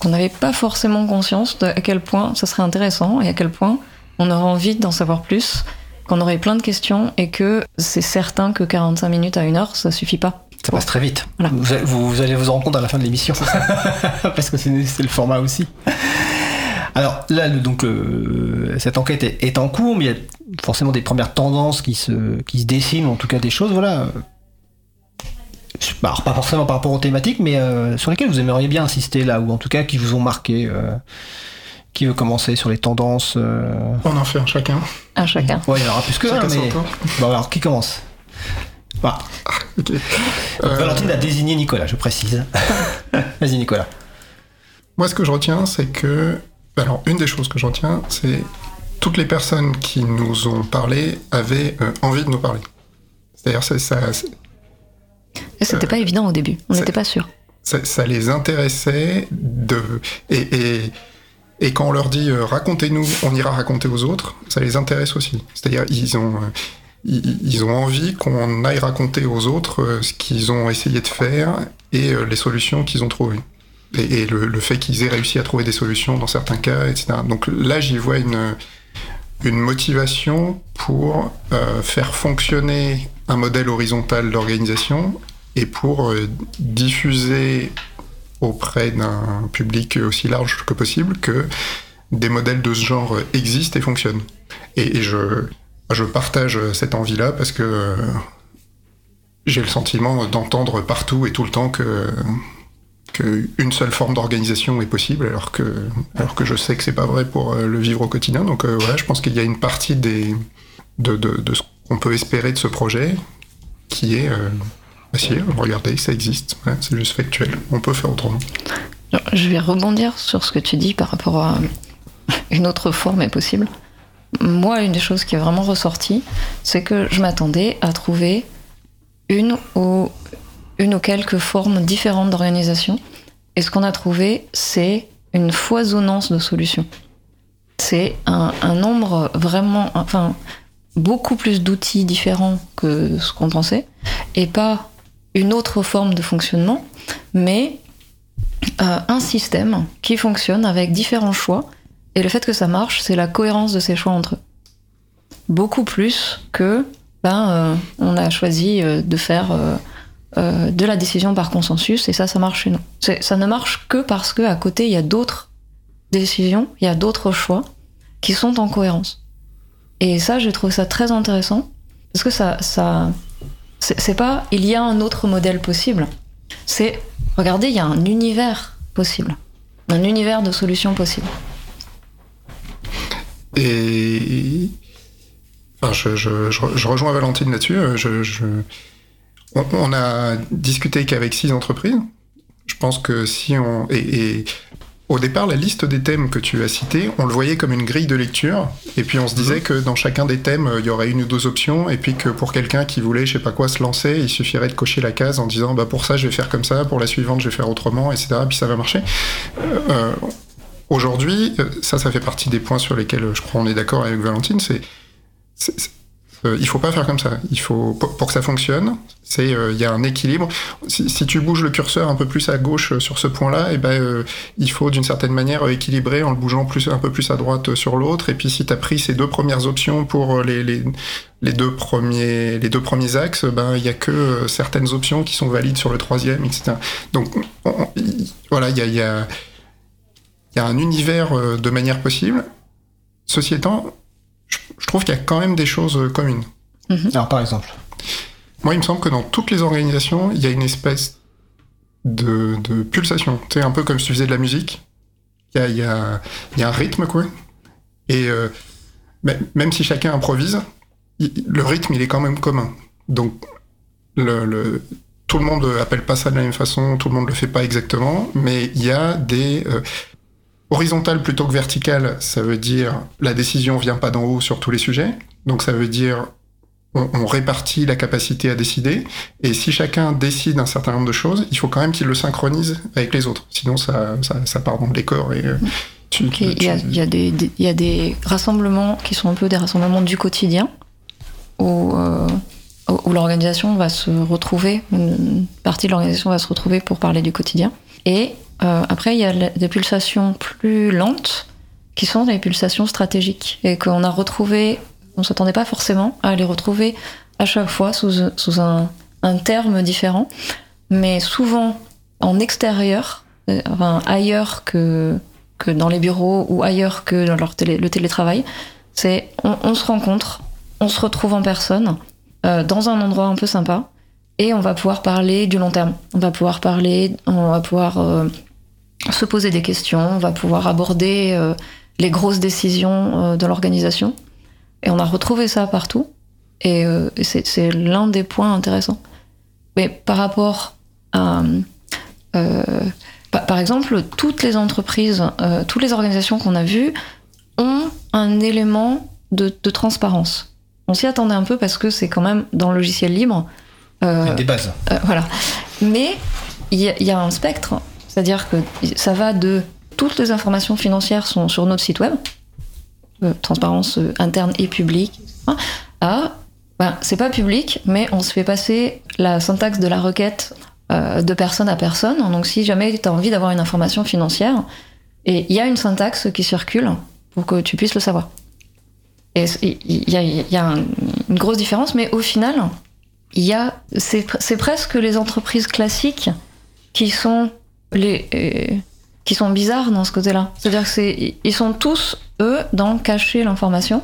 qu'on n'avait pas forcément conscience de à quel point ça serait intéressant et à quel point on aurait envie d'en savoir plus, qu'on aurait plein de questions et que c'est certain que 45 minutes à une heure, ça suffit pas. Ça passe très vite. Vous, allez vous rendre compte à la fin de l'émission. Parce que c'est le format aussi. Alors là, donc, euh, cette enquête est, en cours, mais il y a forcément des premières tendances qui se, qui se dessinent, en tout cas des choses, voilà. Alors, pas forcément par rapport aux thématiques, mais euh, sur lesquelles vous aimeriez bien insister là, ou en tout cas qui vous ont marqué. Euh, qui veut commencer sur les tendances On en fait un chacun. Un chacun. Oui, il y en aura plus que un, mais... Bon, alors, qui commence? Bah. Euh, Valentine a désigné Nicolas, je précise. Vas-y Nicolas. Moi ce que je retiens, c'est que... Alors une des choses que je retiens, c'est toutes les personnes qui nous ont parlé avaient euh, envie de nous parler. C'est-à-dire ça... ça C'était pas évident au début, on n'était pas sûr. Ça, les intéressait de... Et, et, quand on leur dit euh, racontez-nous, on ira raconter aux autres, ça les intéresse aussi. C'est-à-dire ils ont ils ont envie qu'on aille raconter aux autres euh, ce qu'ils ont essayé de faire et euh, les solutions qu'ils ont trouvées. Et, le, fait qu'ils aient réussi à trouver des solutions dans certains cas, etc. Donc là, j'y vois une, motivation pour euh, faire fonctionner un modèle horizontal d'organisation et pour diffuser auprès d'un public aussi large que possible que des modèles de ce genre existent et fonctionnent. Et je, je partage cette envie-là parce que euh, j'ai le sentiment d'entendre partout et tout le temps que qu'une seule forme d'organisation est possible, alors que, alors que je sais que c'est pas vrai pour euh, le vivre au quotidien. Donc euh, voilà, je pense qu'il y a une partie de, ce qu'on peut espérer de ce projet qui est euh, bah si, regardez, ça existe, ouais, c'est juste factuel, on peut faire autrement. Je vais rebondir sur ce que tu dis par rapport à une autre forme est possible. Moi, une des choses qui est vraiment ressortie, c'est que je m'attendais à trouver une ou, une ou quelques formes différentes d'organisation. Et ce qu'on a trouvé, c'est une foisonnance de solutions. C'est un, nombre vraiment, enfin, beaucoup plus d'outils différents que ce qu'on pensait, et pas une autre forme de fonctionnement, mais euh, un système qui fonctionne avec différents choix. Et le fait que ça marche, c'est la cohérence de ces choix entre eux. Beaucoup plus que ben, euh, on a choisi euh, de faire euh, de la décision par consensus et ça, ça marche chez nous. Ça ne marche que parce que à côté, il y a d'autres décisions, il y a d'autres choix qui sont en cohérence. Et ça, je trouve ça très intéressant parce que ça, ça, c'est pas il y a un autre modèle possible. C'est regardez, il y a un univers possible, un univers de solutions possibles. Et enfin, je, je, je, je rejoins Valentine là-dessus. euh, on, on a discuté qu'avec six entreprises. Je pense que si on et, et au départ, la liste des thèmes que tu as cités, on le voyait comme une grille de lecture, et puis on se disait que dans chacun des thèmes, euh, il y aurait une ou deux options, et puis que pour quelqu'un qui voulait, je sais pas quoi, se lancer, il suffirait de cocher la case en disant, bah pour ça, je vais faire comme ça, pour la suivante, je vais faire autrement, etc. Puis ça va marcher. Euh, Aujourd'hui, euh, ça, ça fait partie des points sur lesquels euh, je crois on est d'accord avec Valentine. C'est, euh, il faut pas faire comme ça. Il faut pour, que ça fonctionne, c'est euh, il y a un équilibre. Si, tu bouges le curseur un peu plus à gauche sur ce point-là, et ben euh, il faut d'une certaine manière équilibrer en le bougeant un peu plus à droite sur l'autre. Et puis si tu as pris ces deux premières options pour les, deux premiers les deux premiers axes, ben il y a que certaines options qui sont valides sur le troisième, etc. Donc on- on- il- voilà, il y a il y a un univers euh, de manière possible. Ceci étant, je, trouve qu'il y a quand même des choses euh, communes. Alors par exemple. Moi, il me semble que dans toutes les organisations, il y a une espèce de, de pulsation. Tu sais, un peu comme si tu faisais de la musique. Il y a, il y a- il y a un rythme, quoi. Et euh, mais- même si chacun improvise, il- le rythme, il est quand même commun. Donc, le, le- tout le monde appelle pas ça de la même façon, tout le monde le fait pas exactement, mais il y a des... euh, horizontales plutôt que verticales, ça veut dire la décision vient pas d'en haut sur tous les sujets. Donc ça veut dire on, on répartit la capacité à décider. Et si chacun décide un certain nombre de choses, il faut quand même qu'il le synchronise avec les autres. Sinon, ça, ça, ça part dans le décor et euh, tu, Il y, a, tu- il y a des, des- il y a des rassemblements qui sont un peu des rassemblements du quotidien, où, euh, où l'organisation va se retrouver, une partie de l'organisation va se retrouver pour parler du quotidien. Et euh, après, il y a des pulsations plus lentes, qui sont des pulsations stratégiques, et qu'on a retrouvé, on s'attendait pas forcément à les retrouver à chaque fois sous, sous un, un terme différent, mais souvent en extérieur, euh, enfin ailleurs que que dans les bureaux ou ailleurs que dans leur télé- le télétravail. C'est on, se rencontre, on se retrouve en personne, euh, dans un endroit un peu sympa, et on va pouvoir parler du long terme. On va pouvoir parler, on va pouvoir se poser des questions, on va pouvoir aborder euh, les grosses décisions euh, de l'organisation. Et on a retrouvé ça partout, et, euh, et c'est l'un des points intéressants. Mais par rapport à... par- exemple, toutes les entreprises, toutes les organisations qu'on a vues ont un élément de, de transparence. On s'y attendait un peu parce que c'est quand même dans le logiciel libre. Des bases. voilà. Mais il y, a- il y a un spectre, c'est-à-dire que ça va de toutes les informations financières sont sur notre site web, euh, transparence euh, interne et publique, etc., à ben, c'est pas public, mais on se fait passer la syntaxe de la requête euh, de personne à personne. Donc si jamais tu as envie d'avoir une information financière, et il y a une syntaxe qui circule pour que tu puisses le savoir. Et il y a, une grosse différence, mais au final, il y a c'est presque les entreprises classiques qui sont les euh, qui sont bizarres dans ce côté-là. C'est-à-dire qu'ils sont tous, eux, dans cacher l'information,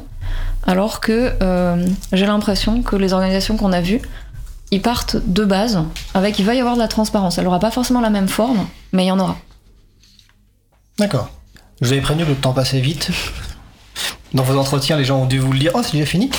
alors que euh, j'ai l'impression que les organisations qu'on a vues, ils partent de base avec il va y avoir de la transparence. Elle n'aura pas forcément la même forme, mais il y en aura. D'accord. Je vous avais prévenu que le temps passait vite. Dans vos entretiens, les gens ont dû vous le dire. Oh, c'est déjà fini.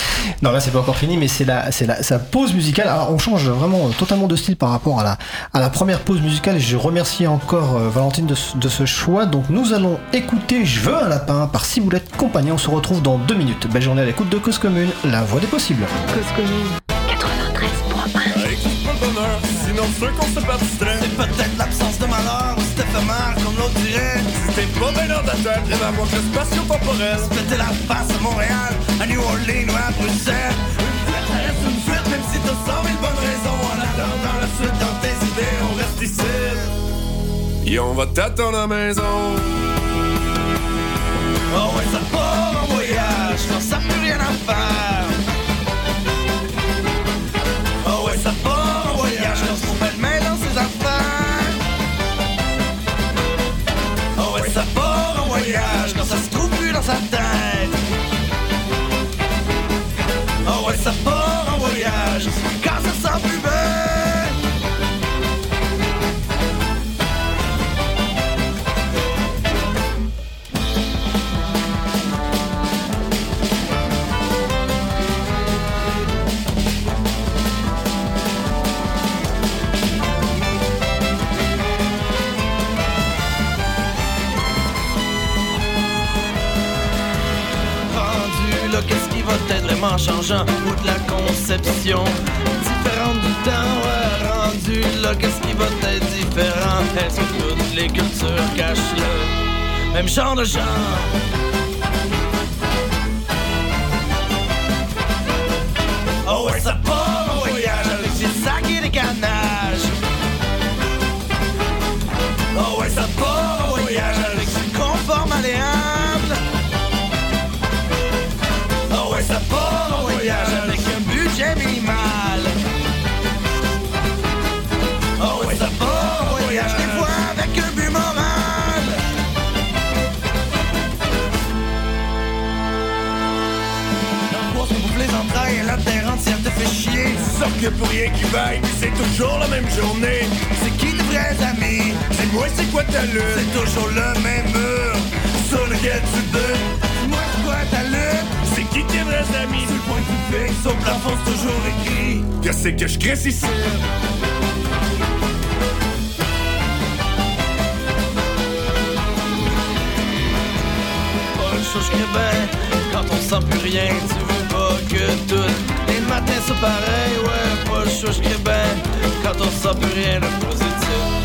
Non, là, c'est pas encore fini, mais c'est la, c'est la, sa pause musicale. Alors, on change vraiment euh, totalement de style par rapport à la, à la première pause musicale. Et je remercie encore euh, Valentine de, ce- de ce choix. Donc, nous allons écouter Je veux un lapin par Ciboulette Compagnie. On se retrouve dans deux minutes. Belle journée à l'écoute de Cause Commune, la voix des possibles. Cause commune. 93.1 Écoute pas le bonheur, sinon ceux qu'on se perdrait. C'est peut-être l'absence de malheur ou c'est éphémère comme l'autre dirait. T'es pas bien dans ta tête, il va avoir que spatio-temporel. Péter la face à Montréal, à New Orleans ou à Bruxelles. Une ça reste une fuite, même si t'as 100 000 bonnes raisons. En attendant la suite dans tes idées, on reste ici. Et on va t'attendre à la maison. Oh ouais, ça part en voyage, quand ça plus rien à faire. Vraiment changeant ou de la conception. Différente du temps, rendu là, qu'est-ce qui va être différent? Est-ce que toutes les cultures cachent le même genre de genre Oh Sauf que pour rien qui vaille, c'est toujours la même journée. C'est qui tes vrais amis? C'est moi, c'est quoi ta lutte? C'est toujours le même mur sur lequel tu butes? Moi, c'est quoi ta lutte? C'est qui tes vrais amis? Sur le point que tu au plafond, c'est toujours écrit. Qu'est-ce que je crée ben Quand on sent plus rien, tu veux pas que tout Les matins c'est pareil, ouais, pas une chose que ben Quand on sent plus rien de positif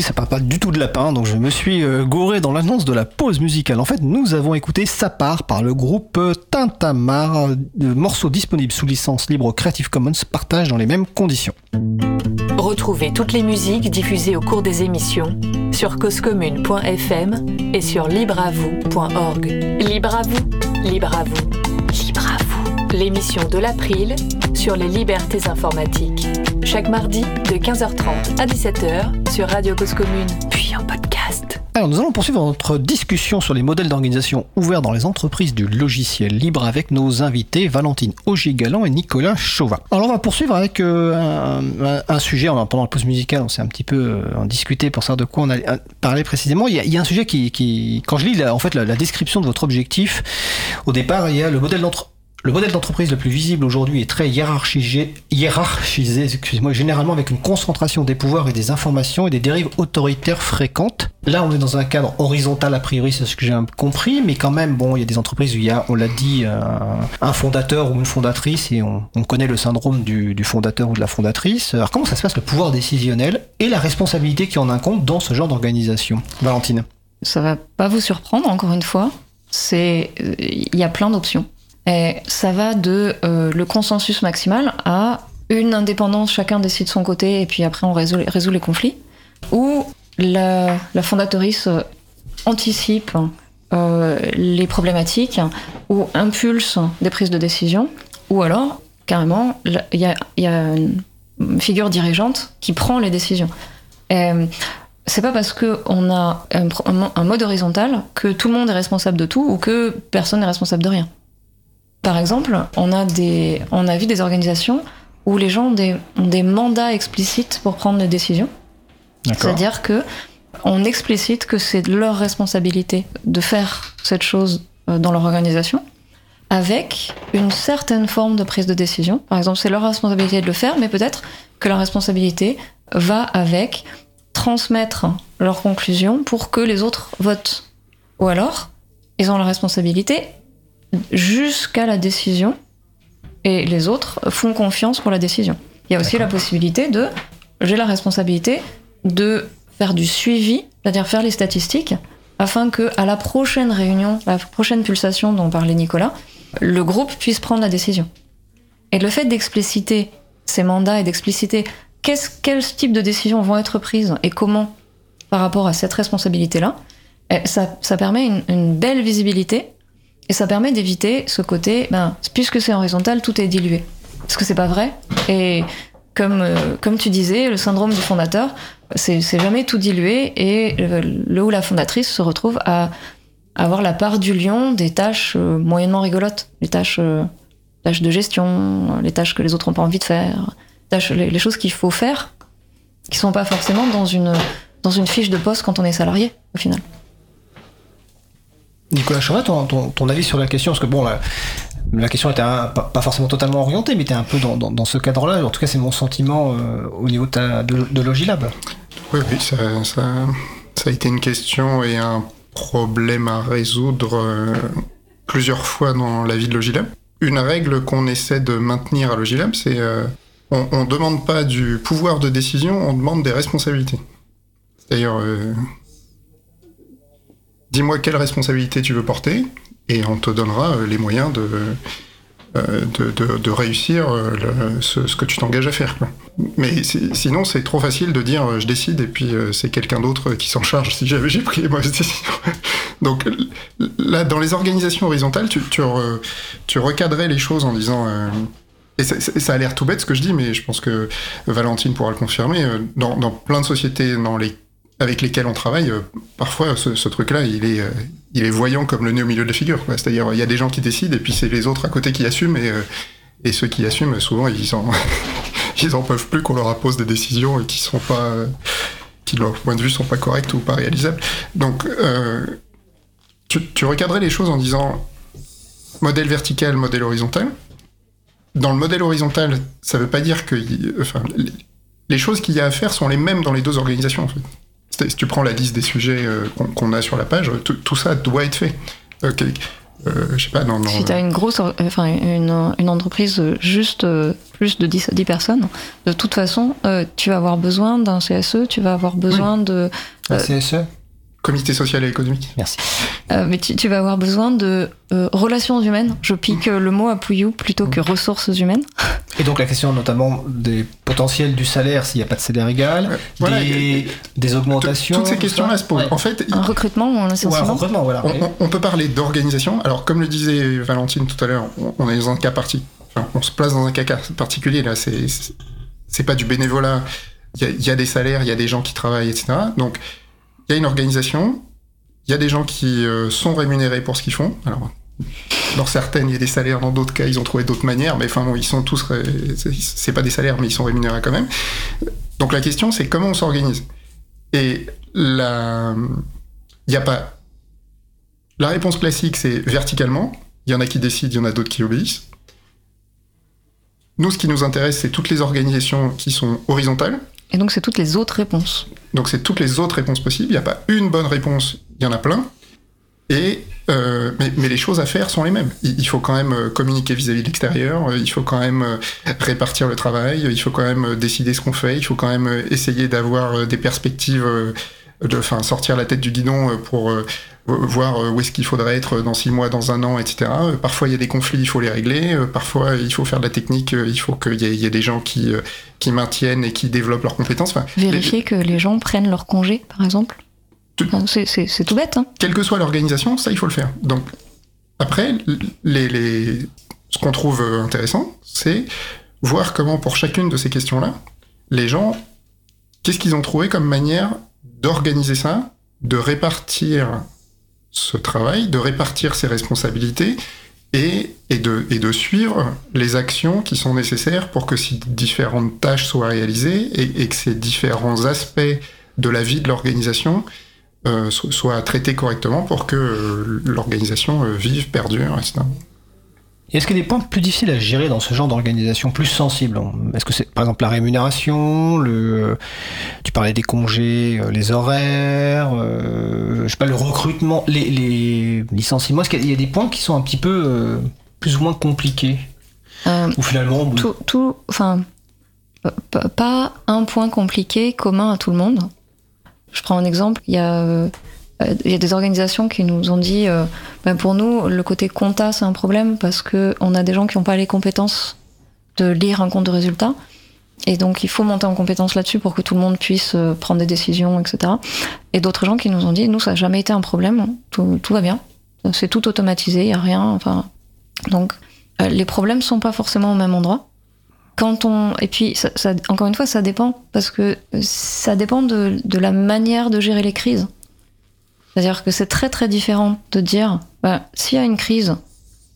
ça parle pas du tout de lapin, donc je me suis euh, gouré dans l'annonce de la pause musicale. En fait, nous avons écouté Ça part par le groupe Tintamar, euh, morceau disponible sous licence libre Creative Commons, partage dans les mêmes conditions. Retrouvez toutes les musiques diffusées au cours des émissions sur causecommune.fm et sur libreavoue.org. Libre à vous, libre à vous, libre à vous. L'émission de l'April sur les libertés informatiques. Chaque mardi de 15h30 à 17h sur Radio Cause Commune, puis en podcast. Alors, nous allons poursuivre notre discussion sur les modèles d'organisation ouverts dans les entreprises du logiciel libre avec nos invités Valentine Augier-Galant et Nicolas Chauvin. Alors, on va poursuivre avec euh, un, sujet, pendant la pause musicale, on s'est un petit peu euh, en discuté pour savoir de quoi on allait euh, parler précisément. Il y a, un sujet qui, quand je lis la, en fait, la, description de votre objectif, au départ, il y a le modèle d'entre le modèle d'entreprise le plus visible aujourd'hui est très hiérarchisé, hiérarchisé excusez-moi, généralement avec une concentration des pouvoirs et des informations et des dérives autoritaires fréquentes. Là, on est dans un cadre horizontal a priori, c'est ce que j'ai compris, mais quand même, bon, il y a des entreprises où il y a, on l'a dit, un, un fondateur ou une fondatrice et on, on connaît le syndrome du, du fondateur ou de la fondatrice. Alors, comment ça se passe le pouvoir décisionnel et la responsabilité qui en incombe dans ce genre d'organisation? Valentine. Ça va pas vous surprendre, encore une fois. C'est, euh, il y a plein d'options. Ça va de euh, le consensus maximal à une indépendance, chacun décide de son côté et puis après on résout, les conflits. Ou la, la fondatrice euh, anticipe euh, les problématiques ou impulse des prises de décision. Ou alors, carrément, il y a, une figure dirigeante qui prend les décisions. Et, c'est pas parce qu'on a un, un mode horizontal que tout le monde est responsable de tout ou que personne n'est responsable de rien. Par exemple, on a, des, on a vu des organisations où les gens ont des, ont des mandats explicites pour prendre des décisions. C'est-à-dire que on explicite que c'est leur responsabilité de faire cette chose euh, dans leur organisation avec une certaine forme de prise de décision. Par exemple, c'est leur responsabilité de le faire, mais peut-être que la responsabilité va avec transmettre leurs conclusions pour que les autres votent. Ou alors, ils ont la responsabilité jusqu'à la décision et les autres font confiance pour la décision. Il y a aussi la possibilité de j'ai la responsabilité de faire du suivi, c'est-à-dire faire les statistiques, afin que à la prochaine réunion, la prochaine pulsation dont parlait Nicolas, le groupe puisse prendre la décision. Et le fait d'expliciter ces mandats et d'expliciter qu'est-ce, quel type de décisions vont être prises et comment par rapport à cette responsabilité-là, eh, ça, ça permet une, une belle visibilité et ça permet d'éviter ce côté, ben, puisque c'est horizontal, tout est dilué. Parce que c'est pas vrai. Et comme, euh, comme tu disais, le syndrome du fondateur, c'est jamais tout dilué et le ou la fondatrice se retrouve à avoir la part du lion des tâches euh, moyennement rigolotes, les tâches, euh, tâches de gestion, les tâches que les autres n'ont pas envie de faire, tâches, les, les choses qu'il faut faire, qui sont pas forcément dans une, dans une fiche de poste quand on est salarié, au final. Nicolas Chauvin, ton, avis sur la question, parce que bon, la, question était un- pas, forcément totalement orientée, mais était un peu dans, ce cadre-là. En tout cas, c'est mon sentiment euh, au niveau de, Logilab. Oui, oui, ça, a été une question et un problème à résoudre euh, plusieurs fois dans la vie de Logilab. Une règle qu'on essaie de maintenir à Logilab, c'est euh, on ne demande pas du pouvoir de décision, on demande des responsabilités. Euh, dis-moi quelle responsabilité tu veux porter, et on te donnera euh, les moyens de, euh, de, réussir euh, ce, que tu t'engages à faire. Mais si- sinon, c'est trop facile de dire je décide et puis c'est quelqu'un d'autre qui s'en charge si j'ai pris les mauvaises décisions. Donc là, dans les organisations horizontales, tu, tu, re- tu recadrais les choses en disant. et ça, a l'air tout bête ce que je dis, mais je pense que Valentine pourra le confirmer. Dans, dans plein de sociétés dans les, avec lesquelles on travaille, euh, parfois ce, truc-là, il est, euh, il est voyant comme le nez au milieu de la figure. C'est-à-dire, il y a des gens qui décident et puis c'est les autres à côté qui assument. Et, euh, ceux qui assument, souvent, ils en, ils en peuvent plus qu'on leur impose des décisions qui sont pas, qui de leur point de vue sont pas correctes ou pas réalisables. Donc, tu, tu recadrais les choses en disant modèle vertical, modèle horizontal. Dans le modèle horizontal, ça veut pas dire que, les choses qu'il y a à faire sont les mêmes dans les deux organisations. En fait. C'est- Si tu prends la liste des sujets euh, qu'on qu'on a sur la page, tout, tout ça doit être fait. Euh, euh, sais pas, Si tu as une grosse, enfin une, une entreprise juste euh, plus de 10, 10 personnes, de toute façon, euh, tu vas avoir besoin d'un CSE, tu vas avoir besoin de, Un Euh, CSE comité social et économique. Merci. euh, mais tu, tu vas avoir besoin de euh, relations humaines. Je pique euh, le mot à Pouillou plutôt que ressources humaines. Et donc la question notamment des potentiels du salaire s'il n'y a pas de salaire égal, Ouais, voilà, des, et- des augmentations. Toutes ces questions-là ça. se posent. Ouais. En fait, Un recrutement ou un licenciement. recrutement, voilà. On, on- on peut parler d'organisation. Alors, comme le disait Valentine tout à l'heure, on, on est dans un cas parti. enfin, on se place dans un cas particulier. Là, c'est c'est- c'est pas du bénévolat. Il y, y a des salaires, il y a des gens qui travaillent, etc. Donc, il y a une organisation, il y a des gens qui euh, sont rémunérés pour ce qu'ils font. Alors, dans certaines, il y a des salaires, dans d'autres cas, ils ont trouvé d'autres manières, mais enfin, bon, ils sont tous. ré- c'est- pas des salaires, mais ils sont rémunérés quand même. Donc la question, c'est comment on s'organise. Et la. Il n'y a pas. La réponse classique, c'est verticalement. Il y en a qui décident, il y en a d'autres qui obéissent. Nous, ce qui nous intéresse, c'est toutes les organisations qui sont horizontales. Et donc, c'est toutes les autres réponses. Donc c'est toutes les autres réponses possibles. Il n'y a pas une bonne réponse, il y en a plein. Et euh, mais, les choses à faire sont les mêmes. Il, faut quand même euh, communiquer vis-à-vis de l'extérieur. euh, Il faut quand même répartir le travail. Il faut quand même décider ce qu'on fait. Il faut quand même essayer d'avoir des perspectives, de, enfin sortir la tête du guidon pour voir euh, où est-ce qu'il faudrait être dans six mois, dans un an, etc. Euh, Parfois il y a des conflits, il faut les régler. Euh, Parfois il faut faire de la technique. euh, Il faut qu'il y, ait- il y ait des gens qui euh, qui maintiennent et qui développent leurs compétences. Enfin, les- Vérifier que les gens prennent leur congé, par exemple. Tout- Enfin, c'est- tout bête, hein. quelle que soit l'organisation, ça il faut le faire. Donc après, les, les- ce qu'on trouve euh, intéressant, c'est voir comment pour chacune de ces questions-là, les gens, qu'est-ce qu'ils ont trouvé comme manière d'organiser ça, de répartir ce travail, de répartir ses responsabilités et, de, et suivre les actions qui sont nécessaires pour que ces différentes tâches soient réalisées et, que ces différents aspects de la vie de l'organisation euh, so- soit traité correctement pour que euh, l'organisation euh, vive, perdure, etc. Et Est-ce qu'il y a des points plus difficiles à gérer dans ce genre d'organisation, plus sensibles Est-ce que c'est par exemple la rémunération, le, tu parlais des congés, euh, les horaires, euh, je sais pas, le recrutement, les, les licenciements Est-ce qu'il y a des points qui sont un petit peu euh, plus ou moins compliqués Euh, Ou finalement, tout, enfin, pas un point compliqué commun à tout le monde. Je prends un exemple. Il y a, il y a des organisations qui nous ont dit, euh, ben pour nous, le côté compta c'est un problème parce que on a des gens qui n'ont pas les compétences de lire un compte de résultat. Et donc, il faut monter en compétence là-dessus pour que tout le monde puisse euh, prendre des décisions, etc. Et d'autres gens qui nous ont dit, nous, ça n'a jamais été un problème, tout, va bien. C'est tout automatisé, il n'y a rien. Enfin, donc, euh, les problèmes sont pas forcément au même endroit. Quand on et puis encore une fois ça dépend parce que euh, ça dépend de la manière de gérer les crises. C'est-à-dire que c'est très très différent de dire bah, s'il y a une crise,